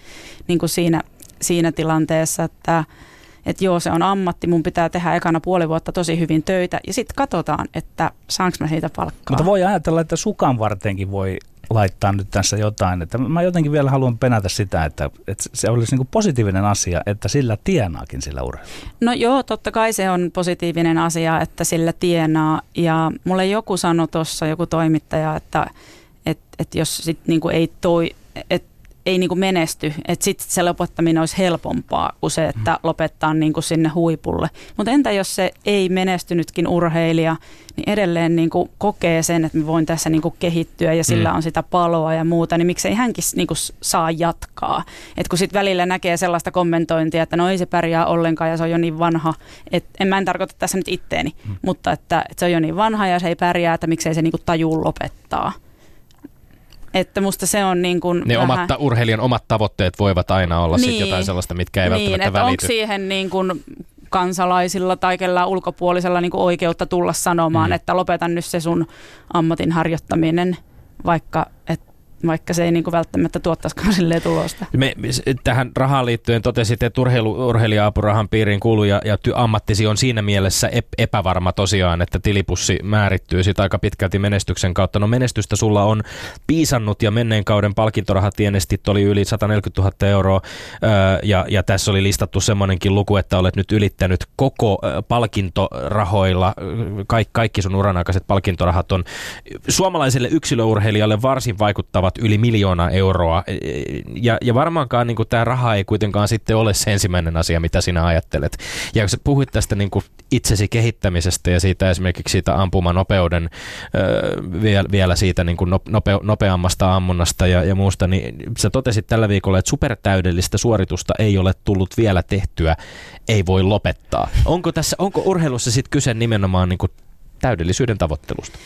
D: niin kuin siinä siinä tilanteessa, että että joo, se on ammatti, mun pitää tehdä ekana puoli vuotta tosi hyvin töitä ja sitten katsotaan, että saanko mä siitä palkkaa.
C: Mutta voi ajatella, että sukan vartenkin voi laittaa nyt tässä jotain. Että mä jotenkin vielä haluan penätä sitä, että, että se olisi niin positiivinen asia, että sillä tienaakin sillä urheilulla.
D: No joo, totta kai se on positiivinen asia, että sillä tienaa. Ja mulle joku sanoi tuossa, joku toimittaja, että, että, että jos sit niin ei toi, että ei niin kuin menesty, että sitten se lopettaminen olisi helpompaa kuin se, että mm. lopettaa niin kuin sinne huipulle. Mutta entä jos se ei menestynytkin urheilija, niin edelleen niin kuin kokee sen, että mä voin tässä niin kuin kehittyä ja sillä mm. on sitä paloa ja muuta, niin miksei hänkin niin kuin saa jatkaa. Et kun sitten välillä näkee sellaista kommentointia, että no ei se pärjää ollenkaan ja se on jo niin vanha, että en mä en tarkoita tässä nyt itteeni, mm. mutta että, että se on jo niin vanha ja se ei pärjää, että miksei se niin kuin tajuu lopettaa. Että musta se on niin kuin
E: Ne vähän... omat, urheilijan omat tavoitteet voivat aina olla niin, sit jotain sellaista, mitkä ei niin, välttämättä että välity.
D: Onko siihen niin kuin kansalaisilla tai kellään ulkopuolisella niin kuin oikeutta tulla sanomaan, mm. että lopetan nyt se sun ammatin harjoittaminen, vaikka että vaikka se ei niin kuin välttämättä tuottaisikaan silleen tulosta.
E: Me, tähän rahaan liittyen totesit, että urheilu, urheilija-apurahan piiriin kuuluu ja, ja ty, ammattisi on siinä mielessä ep, epävarma tosiaan, että tilipussi määrittyy sitä aika pitkälti menestyksen kautta. No menestystä sulla on piisannut ja menneen kauden palkintorahat tienestit oli yli 140 000 euroa ja, ja tässä oli listattu semmoinenkin luku, että olet nyt ylittänyt koko palkintorahoilla, kaikki, kaikki sun uran aikaiset palkintorahat on suomalaiselle yksilöurheilijalle varsin vaikuttava ovat yli miljoona euroa. E, ja, ja varmaankaan niin tämä raha ei kuitenkaan sitten ole se ensimmäinen asia, mitä sinä ajattelet. Ja kun sä puhuit tästä niin kuin itsesi kehittämisestä ja siitä esimerkiksi siitä ampumanopeuden, öö, vielä, vielä siitä niin kuin nope, nopeammasta ammunnasta ja, ja muusta, niin sä totesit tällä viikolla, että supertäydellistä suoritusta ei ole tullut vielä tehtyä, ei voi lopettaa. Onko, tässä, onko urheilussa sitten kyse nimenomaan niin kuin täydellisyyden tavoittelusta?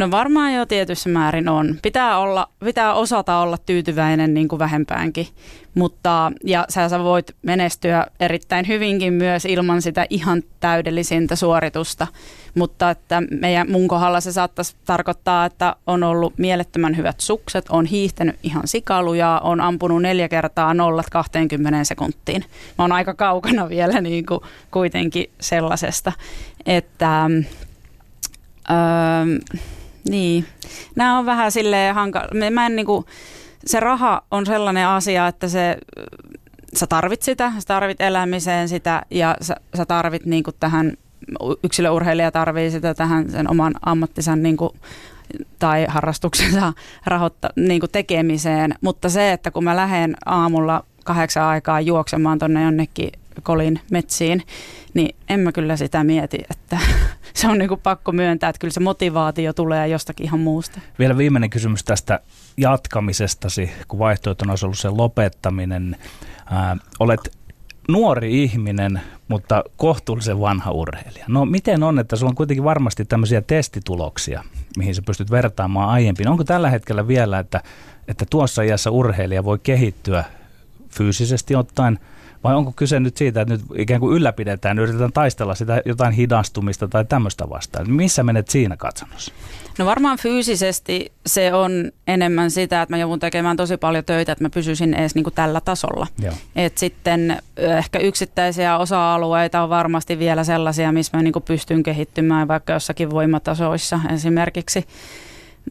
D: No varmaan jo tietyssä määrin on. Pitää, olla, pitää osata olla tyytyväinen niin kuin vähempäänkin, mutta ja sä, sä voit menestyä erittäin hyvinkin myös ilman sitä ihan täydellisintä suoritusta. Mutta että meidän, mun kohdalla se saattaisi tarkoittaa, että on ollut mielettömän hyvät sukset, on hiihtänyt ihan sikaluja, on ampunut neljä kertaa nollat 20 sekuntiin. Mä oon aika kaukana vielä niin kuin kuitenkin sellaisesta, että öö, niin, nämä on vähän silleen hankala. Mä en niinku, se raha on sellainen asia, että se, sä tarvit sitä, sä tarvit elämiseen sitä ja sä, sä tarvit niinku tähän, yksilöurheilija tarvii sitä tähän sen oman ammattisan niinku, tai harrastuksensa rahoitta, niinku tekemiseen. Mutta se, että kun mä lähden aamulla kahdeksan aikaa juoksemaan tonne jonnekin kolin metsiin, niin en mä kyllä sitä mieti, että se on niinku pakko myöntää, että kyllä se motivaatio tulee jostakin ihan muusta.
C: Vielä viimeinen kysymys tästä jatkamisestasi, kun vaihtoehtona olisi ollut se lopettaminen. Ää, olet nuori ihminen, mutta kohtuullisen vanha urheilija. No miten on, että sulla on kuitenkin varmasti tämmöisiä testituloksia, mihin sä pystyt vertaamaan aiempiin. Onko tällä hetkellä vielä, että, että tuossa iässä urheilija voi kehittyä fyysisesti ottaen – vai onko kyse nyt siitä, että nyt ikään kuin ylläpidetään, yritetään taistella sitä jotain hidastumista tai tämmöistä vastaan? Missä menet siinä katsannossa?
D: No varmaan fyysisesti se on enemmän sitä, että mä joudun tekemään tosi paljon töitä, että mä pysyisin edes niin kuin tällä tasolla. Et sitten ehkä yksittäisiä osa-alueita on varmasti vielä sellaisia, missä mä niin kuin pystyn kehittymään vaikka jossakin voimatasoissa esimerkiksi.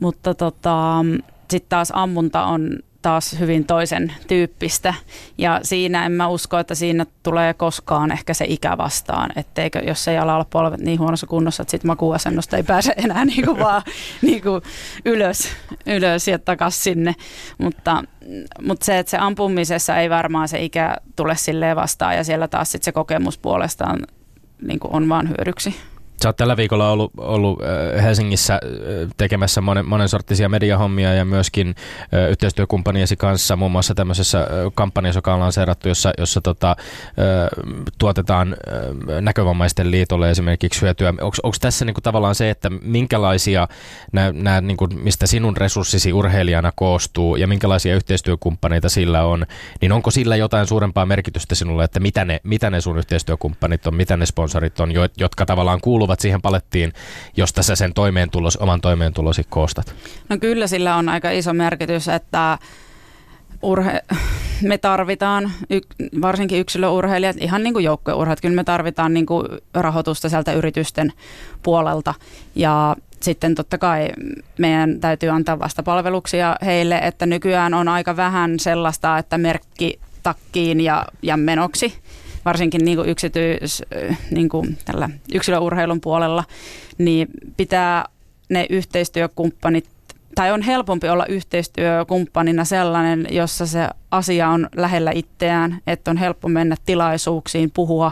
D: Mutta tota, sitten taas ammunta on taas hyvin toisen tyyppistä. Ja siinä en mä usko, että siinä tulee koskaan ehkä se ikä vastaan, etteikö jos ei ala olla polvet niin huonossa kunnossa, että sitten makuasennosta ei pääse enää niin kuin vaan niin kuin ylös, ylös ja takaisin sinne. Mutta, mutta se, että se ampumisessa ei varmaan se ikä tule silleen vastaan ja siellä taas sitten se kokemus puolestaan niin kuin on vaan hyödyksi.
E: Sä oot tällä viikolla ollut, ollut Helsingissä tekemässä monen, monen sorttisia mediahommia ja myöskin yhteistyökumppaniesi kanssa muun muassa tämmöisessä kampanjassa, joka on lanseerattu, jossa, jossa tota, tuotetaan näkövammaisten liitolle esimerkiksi hyötyä. Onko tässä niinku tavallaan se, että minkälaisia, nää, nää, niinku, mistä sinun resurssisi urheilijana koostuu ja minkälaisia yhteistyökumppaneita sillä on, niin onko sillä jotain suurempaa merkitystä sinulle, että mitä ne, mitä ne sun yhteistyökumppanit on, mitä ne sponsorit on, jotka tavallaan kuuluvat kuuluvat siihen palettiin, josta sä sen toimeentulos, oman toimeentulosi koostat?
D: No kyllä sillä on aika iso merkitys, että urhe- me tarvitaan, y- varsinkin yksilöurheilijat, ihan niin kuin joukkueurheilijat, kyllä me tarvitaan niin kuin rahoitusta sieltä yritysten puolelta ja sitten totta kai meidän täytyy antaa vastapalveluksia heille, että nykyään on aika vähän sellaista, että merkki takkiin ja, ja menoksi varsinkin niin kuin yksityis, niin kuin tällä yksilöurheilun puolella, niin pitää ne yhteistyökumppanit tai on helpompi olla yhteistyökumppanina sellainen, jossa se asia on lähellä itseään, että on helppo mennä tilaisuuksiin, puhua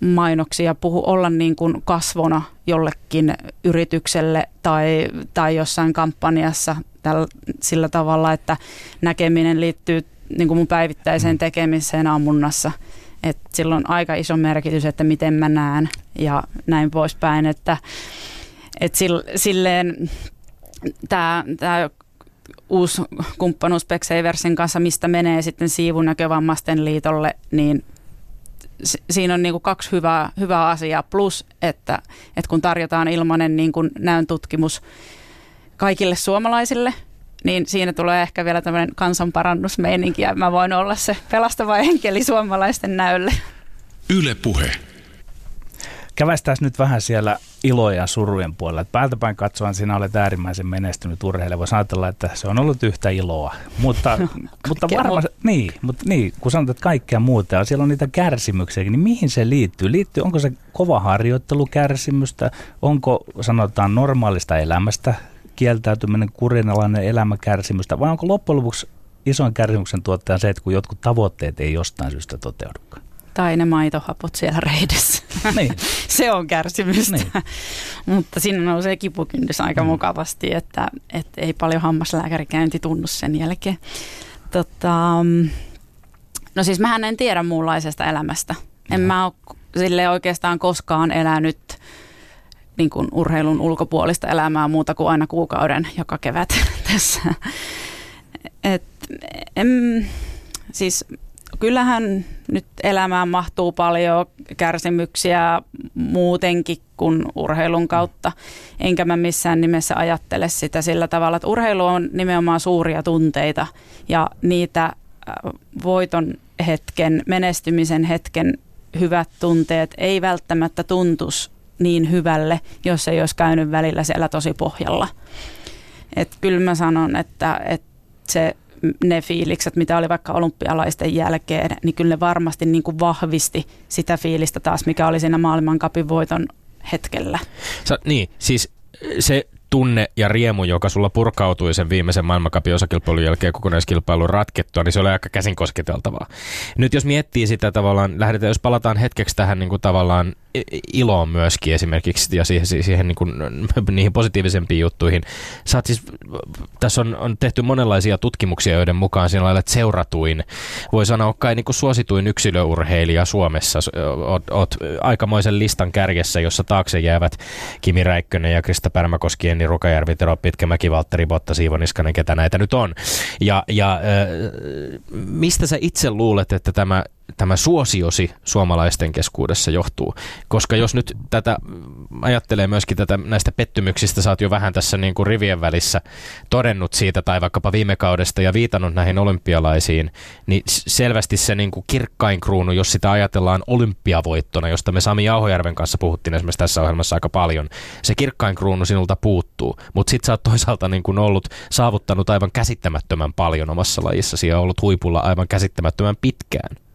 D: mainoksia, puhu, olla niin kuin kasvona jollekin yritykselle tai, tai jossain kampanjassa tällä, sillä tavalla, että näkeminen liittyy niin kuin mun päivittäiseen mm. tekemiseen ammunnassa – et sillä on aika iso merkitys, että miten mä näen ja näin poispäin. Että, et silleen tämä uusi kumppanuus Pexaversin kanssa, mistä menee sitten Siivunäkövammaisten liitolle, niin siinä on niin kuin kaksi hyvää, hyvää asiaa. Plus, että, että kun tarjotaan ilmainen niin kuin näön tutkimus kaikille suomalaisille – niin siinä tulee ehkä vielä tämmöinen kansanparannusmeininki ja mä voin olla se pelastava enkeli suomalaisten näölle.
B: Yle puhe.
C: Kävästään nyt vähän siellä iloja ja surujen puolella. Päältäpäin katsoen sinä olet äärimmäisen menestynyt urheilija. Voisi ajatella, että se on ollut yhtä iloa. Mutta, no, mutta varmasti, niin, mutta niin, kun sanotaan, että kaikkea muuta ja siellä on niitä kärsimyksiäkin, niin mihin se liittyy? liittyy? Onko se kova harjoittelukärsimystä? Onko sanotaan normaalista elämästä kieltäytyminen, kurinalainen elämäkärsimystä, vai onko loppujen lopuksi isoin kärsimyksen tuottaja se, että kun jotkut tavoitteet ei jostain syystä toteudukaan?
D: Tai ne maitohapot siellä reidessä. Niin. se on kärsimystä. Niin. Mutta siinä nousee kipukynnys aika mm. mukavasti, että, että ei paljon hammaslääkärikäynti tunnu sen jälkeen. Tota, no siis mähän en tiedä muunlaisesta elämästä. En no. mä ole sille oikeastaan koskaan elänyt niin kuin urheilun ulkopuolista elämää muuta kuin aina kuukauden joka kevät tässä. Et, em, siis kyllähän nyt elämään mahtuu paljon kärsimyksiä muutenkin kuin urheilun kautta. Enkä mä missään nimessä ajattele sitä sillä tavalla, että urheilu on nimenomaan suuria tunteita ja niitä voiton hetken, menestymisen hetken hyvät tunteet ei välttämättä tuntus niin hyvälle, jos ei olisi käynyt välillä siellä tosi pohjalla. Et kyllä mä sanon, että, että se ne fiilikset, mitä oli vaikka olympialaisten jälkeen, niin kyllä ne varmasti niin kuin vahvisti sitä fiilistä taas, mikä oli siinä maailmankapin voiton hetkellä.
E: Sa, niin, siis se tunne ja riemu, joka sulla purkautui sen viimeisen maailmankapin osakilpailun jälkeen kokonaiskilpailun ratkettua, niin se oli aika käsin kosketeltavaa. Nyt jos miettii sitä tavallaan, lähdetään, jos palataan hetkeksi tähän niin kuin tavallaan iloon myöskin esimerkiksi ja siihen, siihen niin kuin, niihin positiivisempiin juttuihin. Saat siis, tässä on, on tehty monenlaisia tutkimuksia, joiden mukaan lailla, että seuratuin, voi sanoa kai niin kuin suosituin yksilöurheilija Suomessa. Oot, oot aikamoisen listan kärjessä, jossa taakse jäävät Kimi Räikkönen ja Krista Pärmäkoski, Enni Rukajärvi, Tero Pitkämäki, Valtteri Botta, Siivo Niskanen, ketä näitä nyt on. Ja, ja mistä sä itse luulet, että tämä tämä suosiosi suomalaisten keskuudessa johtuu. Koska jos nyt tätä ajattelee myöskin tätä näistä pettymyksistä, sä oot jo vähän tässä niin kuin rivien välissä todennut siitä tai vaikkapa viime kaudesta ja viitannut näihin olympialaisiin, niin selvästi se niin kuin kirkkain kruunu, jos sitä ajatellaan olympiavoittona, josta me Sami Jauhojärven kanssa puhuttiin esimerkiksi tässä ohjelmassa aika paljon, se kirkkain kruunu sinulta puuttuu, mutta sit sä oot toisaalta niin kuin ollut saavuttanut aivan käsittämättömän paljon omassa lajissasi ja ollut huipulla aivan käsittämättömän pitkään.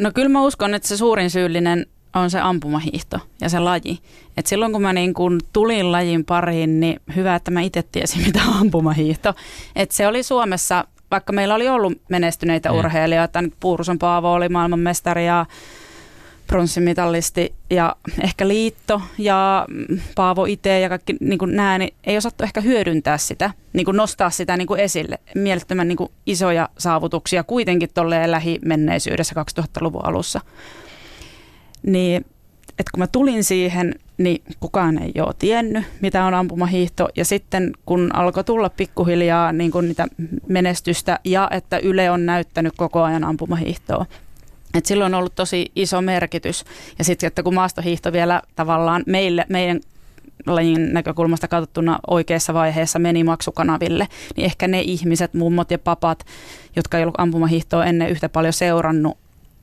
D: No kyllä mä uskon, että se suurin syyllinen on se ampumahiihto ja se laji. Et silloin kun mä niin kun tulin lajin pariin, niin hyvä, että mä itse tiesin, mitä on ampumahiihto. Et se oli Suomessa, vaikka meillä oli ollut menestyneitä mm. urheilijoita, nyt Puuruson Paavo oli maailmanmestari ja pronssimitalisti ja ehkä liitto ja Paavo itse ja kaikki niin kuin nämä, niin ei osattu ehkä hyödyntää sitä, niin kuin nostaa sitä niin kuin esille. Mielettömän niin kuin isoja saavutuksia kuitenkin tolleen lähimenneisyydessä 2000-luvun alussa. Niin, että kun mä tulin siihen, niin kukaan ei ole tiennyt, mitä on ampumahiihto. Ja sitten kun alkoi tulla pikkuhiljaa niin kuin niitä menestystä ja että Yle on näyttänyt koko ajan ampumahiihtoa, et silloin on ollut tosi iso merkitys. Ja sitten, että kun maastohiihto vielä tavallaan meille, meidän lajin näkökulmasta katsottuna oikeassa vaiheessa meni maksukanaville, niin ehkä ne ihmiset, mummot ja papat, jotka ei ollut ampumahiihtoa ennen yhtä paljon seurannut,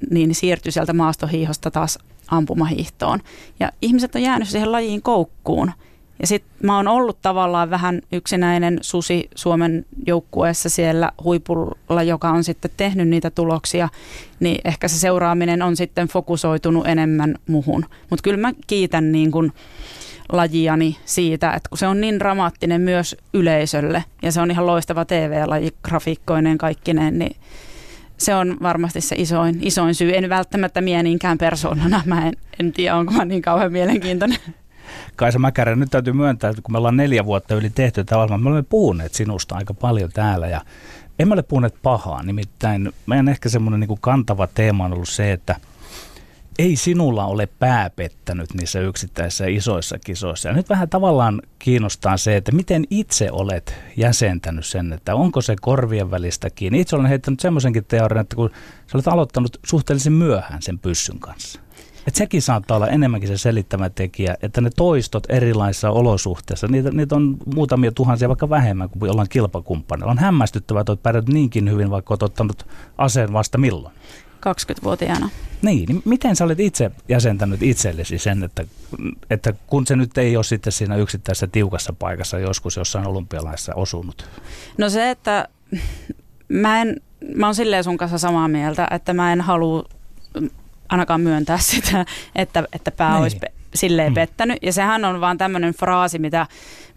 D: niin siirtyi sieltä maastohiihosta taas ampumahiihtoon. Ja ihmiset on jäänyt siihen lajiin koukkuun. Ja sitten mä oon ollut tavallaan vähän yksinäinen susi Suomen joukkueessa siellä huipulla, joka on sitten tehnyt niitä tuloksia, niin ehkä se seuraaminen on sitten fokusoitunut enemmän muhun. Mutta kyllä mä kiitän niin kun lajiani siitä, että kun se on niin dramaattinen myös yleisölle ja se on ihan loistava TV-laji grafiikkoineen kaikkineen, niin se on varmasti se isoin, isoin syy. En välttämättä mie niinkään persoonana, mä en, en tiedä onko mä niin kauhean mielenkiintoinen.
C: Kaisa Mäkärä, nyt täytyy myöntää, että kun me ollaan neljä vuotta yli tehty tätä ohjelmaa, me olemme puhuneet sinusta aika paljon täällä ja emme ole puhuneet pahaa. Nimittäin meidän ehkä semmoinen niin kantava teema on ollut se, että ei sinulla ole pää pettänyt niissä yksittäisissä isoissa kisoissa. Ja nyt vähän tavallaan kiinnostaa se, että miten itse olet jäsentänyt sen, että onko se korvien välistä kiinni. Itse olen heittänyt semmoisenkin teorian, että kun sä olet aloittanut suhteellisen myöhään sen pyssyn kanssa, että sekin saattaa olla enemmänkin se selittävä tekijä, että ne toistot erilaisissa olosuhteissa, niitä, niitä on muutamia tuhansia vaikka vähemmän kuin ollaan kilpakumppaneilla. On hämmästyttävää, että olet pärjännyt niinkin hyvin, vaikka olet ottanut aseen vasta milloin.
D: 20-vuotiaana.
C: Niin, niin miten sä olet itse jäsentänyt itsellesi sen, että, että kun se nyt ei ole sitten siinä yksittäisessä tiukassa paikassa joskus jossain olympialaissa osunut?
D: No se, että mä en, mä oon silleen sun kanssa samaa mieltä, että mä en halua ainakaan myöntää sitä, että, että pää niin. olisi pe- silleen mm. pettänyt. Ja sehän on vaan tämmöinen fraasi, mitä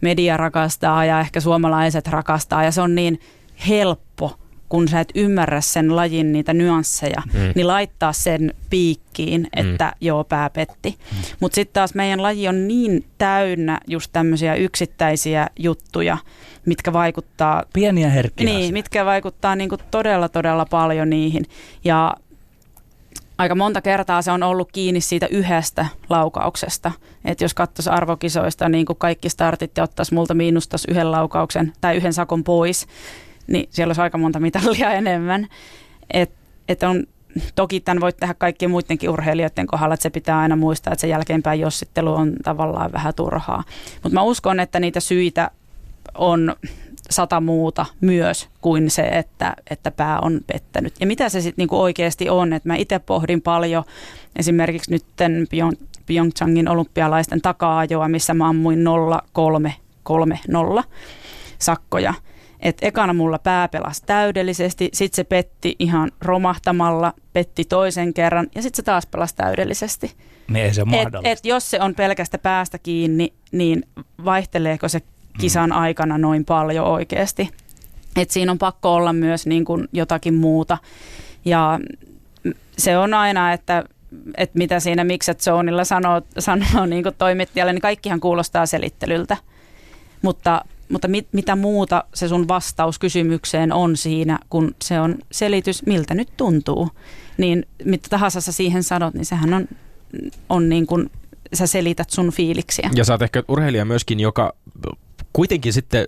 D: media rakastaa ja ehkä suomalaiset rakastaa. Ja se on niin helppo, kun sä et ymmärrä sen lajin niitä nyansseja, mm. niin laittaa sen piikkiin, että mm. joo, pää petti. Mm. Mutta sitten taas meidän laji on niin täynnä just tämmöisiä yksittäisiä juttuja, mitkä vaikuttaa...
C: Pieniä herkkiä
D: Niin, mitkä vaikuttaa niinku todella, todella paljon niihin. Ja aika monta kertaa se on ollut kiinni siitä yhdestä laukauksesta. Että jos katsoisi arvokisoista, niin kuin kaikki startit ja ottaisi multa miinustas yhden laukauksen tai yhden sakon pois, niin siellä olisi aika monta mitallia enemmän. Että et on, toki tämän voit tehdä kaikkien muidenkin urheilijoiden kohdalla, että se pitää aina muistaa, että se jälkeenpäin jossittelu on tavallaan vähän turhaa. Mutta mä uskon, että niitä syitä on sata muuta myös kuin se, että, että pää on pettänyt. Ja mitä se sitten niinku oikeasti on, että mä itse pohdin paljon esimerkiksi nyt Pyeongchangin olympialaisten taka-ajoa, missä mä ammuin 0-3-3-0 sakkoja. Et ekana mulla pää pelasi täydellisesti, sitten se petti ihan romahtamalla, petti toisen kerran ja sitten se taas pelasi täydellisesti.
C: Niin ei se
D: et, et jos se on pelkästä päästä kiinni, niin vaihteleeko se kisan mm. aikana noin paljon oikeasti. Et siinä on pakko olla myös niin kuin jotakin muuta. Ja se on aina, että, että mitä siinä Mixed Zoneilla sanoo, sanoo niin kuin toimittajalle, niin kaikkihan kuulostaa selittelyltä. Mutta, mutta mit, mitä muuta se sun vastaus kysymykseen on siinä, kun se on selitys, miltä nyt tuntuu. Niin mitä tahansa sä siihen sanot, niin sehän on, on niin kuin, sä selität sun fiiliksiä.
E: Ja sä oot ehkä urheilija myöskin, joka kuitenkin sitten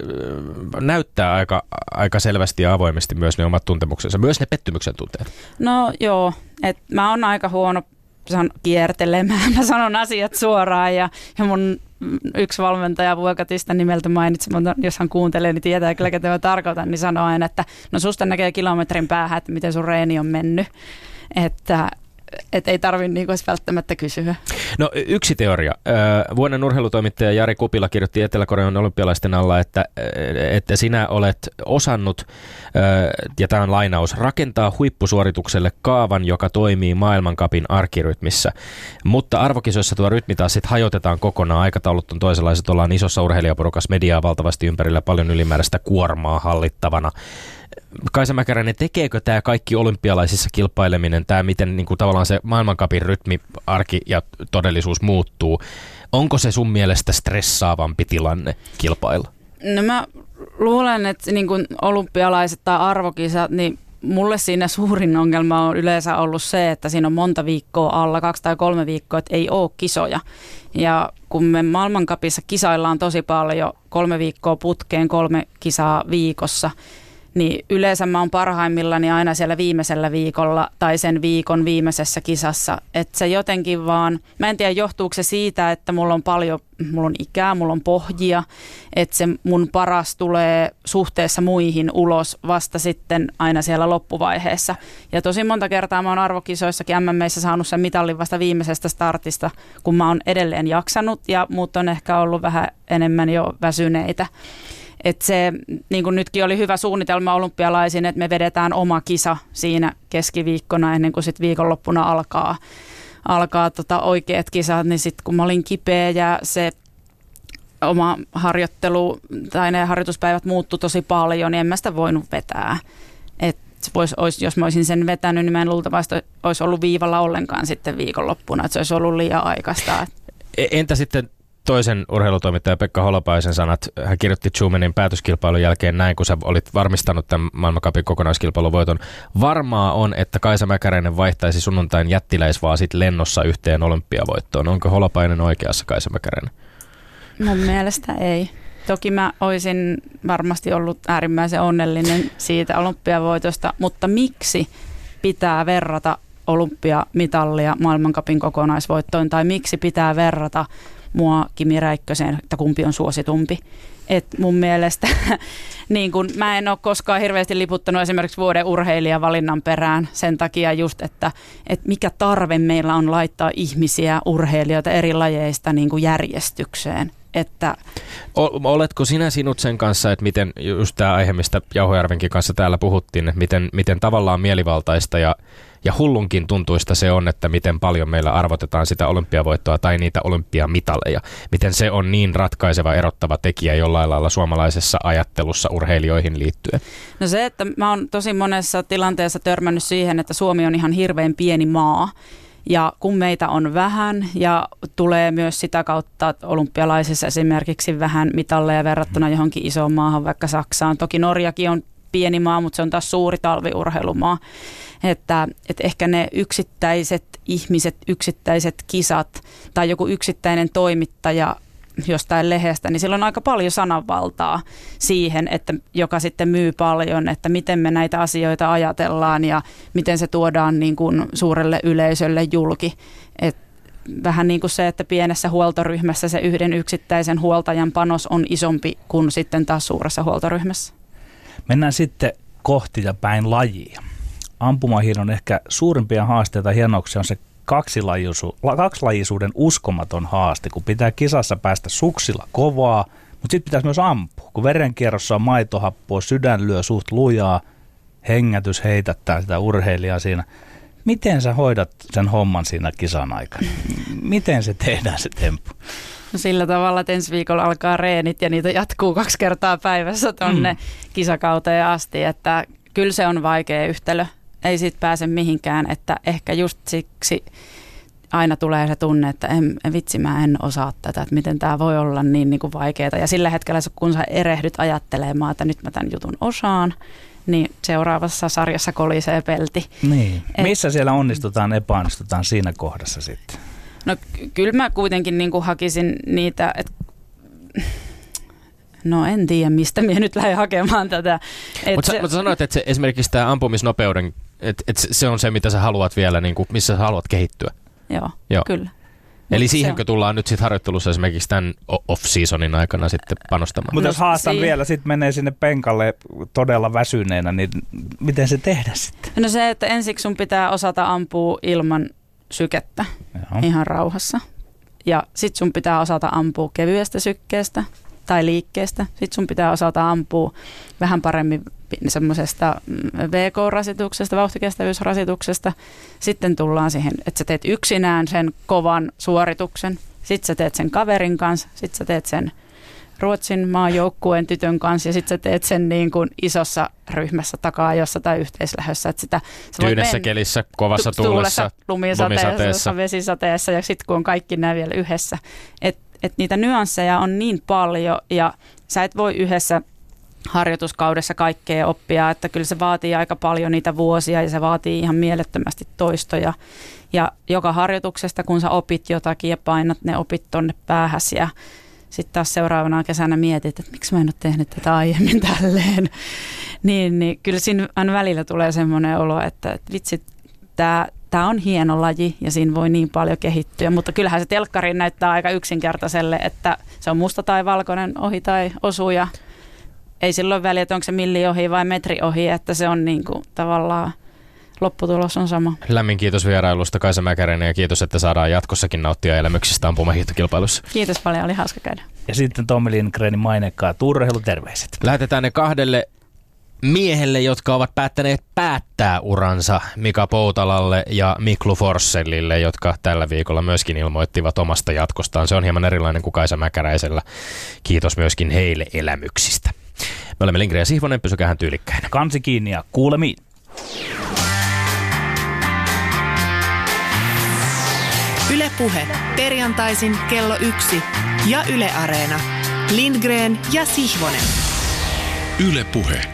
E: näyttää aika, aika selvästi ja avoimesti myös ne omat tuntemuksensa, myös ne pettymyksen tunteet.
D: No joo, että mä oon aika huono san, kiertelemään. Mä sanon asiat suoraan ja, ja mun yksi valmentaja Vuokatista nimeltä mainitsi, mutta jos hän kuuntelee, niin tietää kyllä, ketä mä tarkoitan, niin sanoo että no susta näkee kilometrin päähän, että miten sun reeni on mennyt. Että et ei tarvitse niin välttämättä kysyä.
E: No yksi teoria. Vuoden urheilutoimittaja Jari Kupila kirjoitti Etelä-Korean olympialaisten alla, että, että sinä olet osannut, ja tämä on lainaus, rakentaa huippusuoritukselle kaavan, joka toimii maailmankapin arkirytmissä. Mutta arvokisoissa tuo rytmi taas sitten hajotetaan kokonaan. Aikataulut on toisenlaiset, ollaan isossa urheilijaporukassa, mediaa valtavasti ympärillä, paljon ylimääräistä kuormaa hallittavana. Kaisa Mäkäräinen, tekeekö tämä kaikki olympialaisissa kilpaileminen, tämä miten niin kuin tavallaan se maailmankapin rytmi, arki ja todellisuus muuttuu, onko se sun mielestä stressaavampi tilanne kilpailla?
D: No mä luulen, että niin kuin olympialaiset tai arvokisat, niin mulle siinä suurin ongelma on yleensä ollut se, että siinä on monta viikkoa alla, kaksi tai kolme viikkoa, että ei ole kisoja. Ja kun me maailmankapissa kisaillaan tosi paljon, kolme viikkoa putkeen, kolme kisaa viikossa, niin yleensä mä oon parhaimmillani aina siellä viimeisellä viikolla tai sen viikon viimeisessä kisassa. Että se jotenkin vaan, mä en tiedä johtuuko se siitä, että mulla on paljon, mulla on ikää, mulla on pohjia, että se mun paras tulee suhteessa muihin ulos vasta sitten aina siellä loppuvaiheessa. Ja tosi monta kertaa mä oon arvokisoissakin MMEissä saanut sen mitallin vasta viimeisestä startista, kun mä oon edelleen jaksanut ja muut on ehkä ollut vähän enemmän jo väsyneitä. Että se, niin kuin nytkin oli hyvä suunnitelma olympialaisiin, että me vedetään oma kisa siinä keskiviikkona ennen kuin sitten viikonloppuna alkaa, alkaa tota oikeat kisat, niin sitten kun mä olin kipeä ja se oma harjoittelu tai ne harjoituspäivät muuttu tosi paljon, niin en mä sitä voinut vetää. Et vois, ois, jos mä olisin sen vetänyt, niin mä en luultavasti olisi ollut viivalla ollenkaan sitten viikonloppuna, että se olisi ollut liian aikaista.
E: E, entä sitten toisen urheilutoimittaja Pekka Holopaisen sanat. Hän kirjoitti Schumannin päätöskilpailun jälkeen näin, kun sä olit varmistanut tämän maailmankapin kokonaiskilpailun voiton. Varmaa on, että Kaisa Mäkäräinen vaihtaisi sunnuntain jättiläisvaasit lennossa yhteen olympiavoittoon. Onko Holopainen oikeassa Kaisa Mäkäräinen?
D: Mun mielestä ei. Toki mä olisin varmasti ollut äärimmäisen onnellinen siitä olympiavoitosta, mutta miksi pitää verrata olympiamitallia maailmankapin kokonaisvoittoon tai miksi pitää verrata mua Kimi Räikköseen, että kumpi on suositumpi. Et mun mielestä niin kun, mä en ole koskaan hirveästi liputtanut esimerkiksi vuoden urheilijavalinnan perään sen takia just, että, että mikä tarve meillä on laittaa ihmisiä, urheilijoita eri lajeista niin järjestykseen. Että...
E: Oletko sinä sinut sen kanssa, että miten just tämä aihe, mistä Jauhojärvenkin kanssa täällä puhuttiin, että miten, miten tavallaan mielivaltaista ja ja hullunkin tuntuista se on, että miten paljon meillä arvotetaan sitä olympiavoittoa tai niitä olympiamitaleja. Miten se on niin ratkaiseva, erottava tekijä jollain lailla suomalaisessa ajattelussa urheilijoihin liittyen.
D: No se, että mä oon tosi monessa tilanteessa törmännyt siihen, että Suomi on ihan hirveän pieni maa. Ja kun meitä on vähän ja tulee myös sitä kautta olympialaisissa esimerkiksi vähän mitalleja verrattuna johonkin isoon maahan, vaikka Saksaan. Toki Norjakin on pieni maa, mutta se on taas suuri talviurheilumaa. Että, että ehkä ne yksittäiset ihmiset, yksittäiset kisat tai joku yksittäinen toimittaja jostain lehdestä, niin sillä on aika paljon sananvaltaa siihen, että joka sitten myy paljon, että miten me näitä asioita ajatellaan ja miten se tuodaan niin kuin suurelle yleisölle julki. Et vähän niin kuin se, että pienessä huoltoryhmässä se yhden yksittäisen huoltajan panos on isompi kuin sitten taas suuressa huoltoryhmässä.
C: Mennään sitten kohti ja päin lajia. Ampumahiiron ehkä suurimpia haasteita ja hienouksia on se kaksilajisu, kaksilajisuuden uskomaton haaste, kun pitää kisassa päästä suksilla kovaa, mutta sitten pitäisi myös ampua. Kun verenkierrossa on maitohappoa, sydän lyö suht lujaa, hengätys heitättää sitä urheilijaa siinä. Miten sä hoidat sen homman siinä kisan aikana? Miten se tehdään se temppu?
D: Sillä tavalla, että ensi viikolla alkaa reenit ja niitä jatkuu kaksi kertaa päivässä tuonne mm. kisakauteen asti, että kyllä se on vaikea yhtälö ei siitä pääse mihinkään, että ehkä just siksi aina tulee se tunne, että en, vitsi mä en osaa tätä, että miten tämä voi olla niin, niin kuin vaikeaa. Ja sillä hetkellä kun sä erehdyt ajattelemaan, että nyt mä tämän jutun osaan, niin seuraavassa sarjassa kolisee pelti.
C: Niin. Et, Missä siellä onnistutaan, epäonnistutaan siinä kohdassa sitten?
D: No kyllä mä kuitenkin niin kuin hakisin niitä, että No en tiedä, mistä minä nyt lähden hakemaan tätä.
E: Mutta sä, sä sanoit, että se, esimerkiksi tämä ampumisnopeuden et, et se on se, mitä sä haluat vielä, niin kuin, missä sä haluat kehittyä.
D: Joo, Joo. kyllä.
E: Eli siihenkö tullaan nyt sitten harjoittelussa esimerkiksi tämän off-seasonin aikana sitten panostamaan?
C: Mutta jos no, haastan vielä, sitten menee sinne penkalle todella väsyneenä, niin miten se tehdä sitten?
D: No se, että ensiksi sun pitää osata ampua ilman sykettä Joo. ihan rauhassa. Ja sitten sun pitää osata ampua kevyestä sykkeestä tai liikkeestä. Sitten sun pitää osata ampua vähän paremmin semmoisesta mm, VK-rasituksesta, vauhtikestävyysrasituksesta. Sitten tullaan siihen, että sä teet yksinään sen kovan suorituksen. Sitten sä teet sen kaverin kanssa. Sitten sä teet sen Ruotsin maajoukkueen tytön kanssa ja sitten sä teet sen niin kuin isossa ryhmässä takaa jossa tai yhteislähössä. Että sitä,
E: Tyynessä kelissä, kovassa tuulessa,
D: lumisateessa, lumisateessa. vesisateessa ja sitten kun on kaikki nämä vielä yhdessä. Että et niitä nyansseja on niin paljon ja sä et voi yhdessä harjoituskaudessa kaikkea oppia, että kyllä se vaatii aika paljon niitä vuosia ja se vaatii ihan mielettömästi toistoja. Ja joka harjoituksesta, kun sä opit jotakin ja painat ne opit tonne päähäs ja sitten taas seuraavana kesänä mietit, että miksi mä en ole tehnyt tätä aiemmin tälleen. niin, niin kyllä siinä aina välillä tulee semmoinen olo, että, että vitsi, tämä tämä on hieno laji ja siinä voi niin paljon kehittyä, mutta kyllähän se telkkari näyttää aika yksinkertaiselle, että se on musta tai valkoinen ohi tai osuja ei silloin väliä, että onko se milli ohi vai metri ohi, että se on niin kuin tavallaan lopputulos on sama.
E: Lämmin kiitos vierailusta Kaisa Mäkäräinen ja kiitos, että saadaan jatkossakin nauttia elämyksistä ampumahiihtokilpailussa.
D: Kiitos paljon, oli hauska käydä.
C: Ja sitten Tommi Lindgrenin mainekkaa terveiset.
E: Lähetetään ne kahdelle miehelle, jotka ovat päättäneet päättää uransa Mika Poutalalle ja Miklu Forssellille, jotka tällä viikolla myöskin ilmoittivat omasta jatkostaan. Se on hieman erilainen kuin Kaisa Mäkäräisellä. Kiitos myöskin heille elämyksistä. Me olemme Lindgren ja Sihvonen, pysykähän tyylikkäin.
C: Kansi kiinni ja kuulemiin.
A: Ylepuhe perjantaisin kello yksi ja Yle Areena. Lindgren ja Sihvonen.
B: Ylepuhe.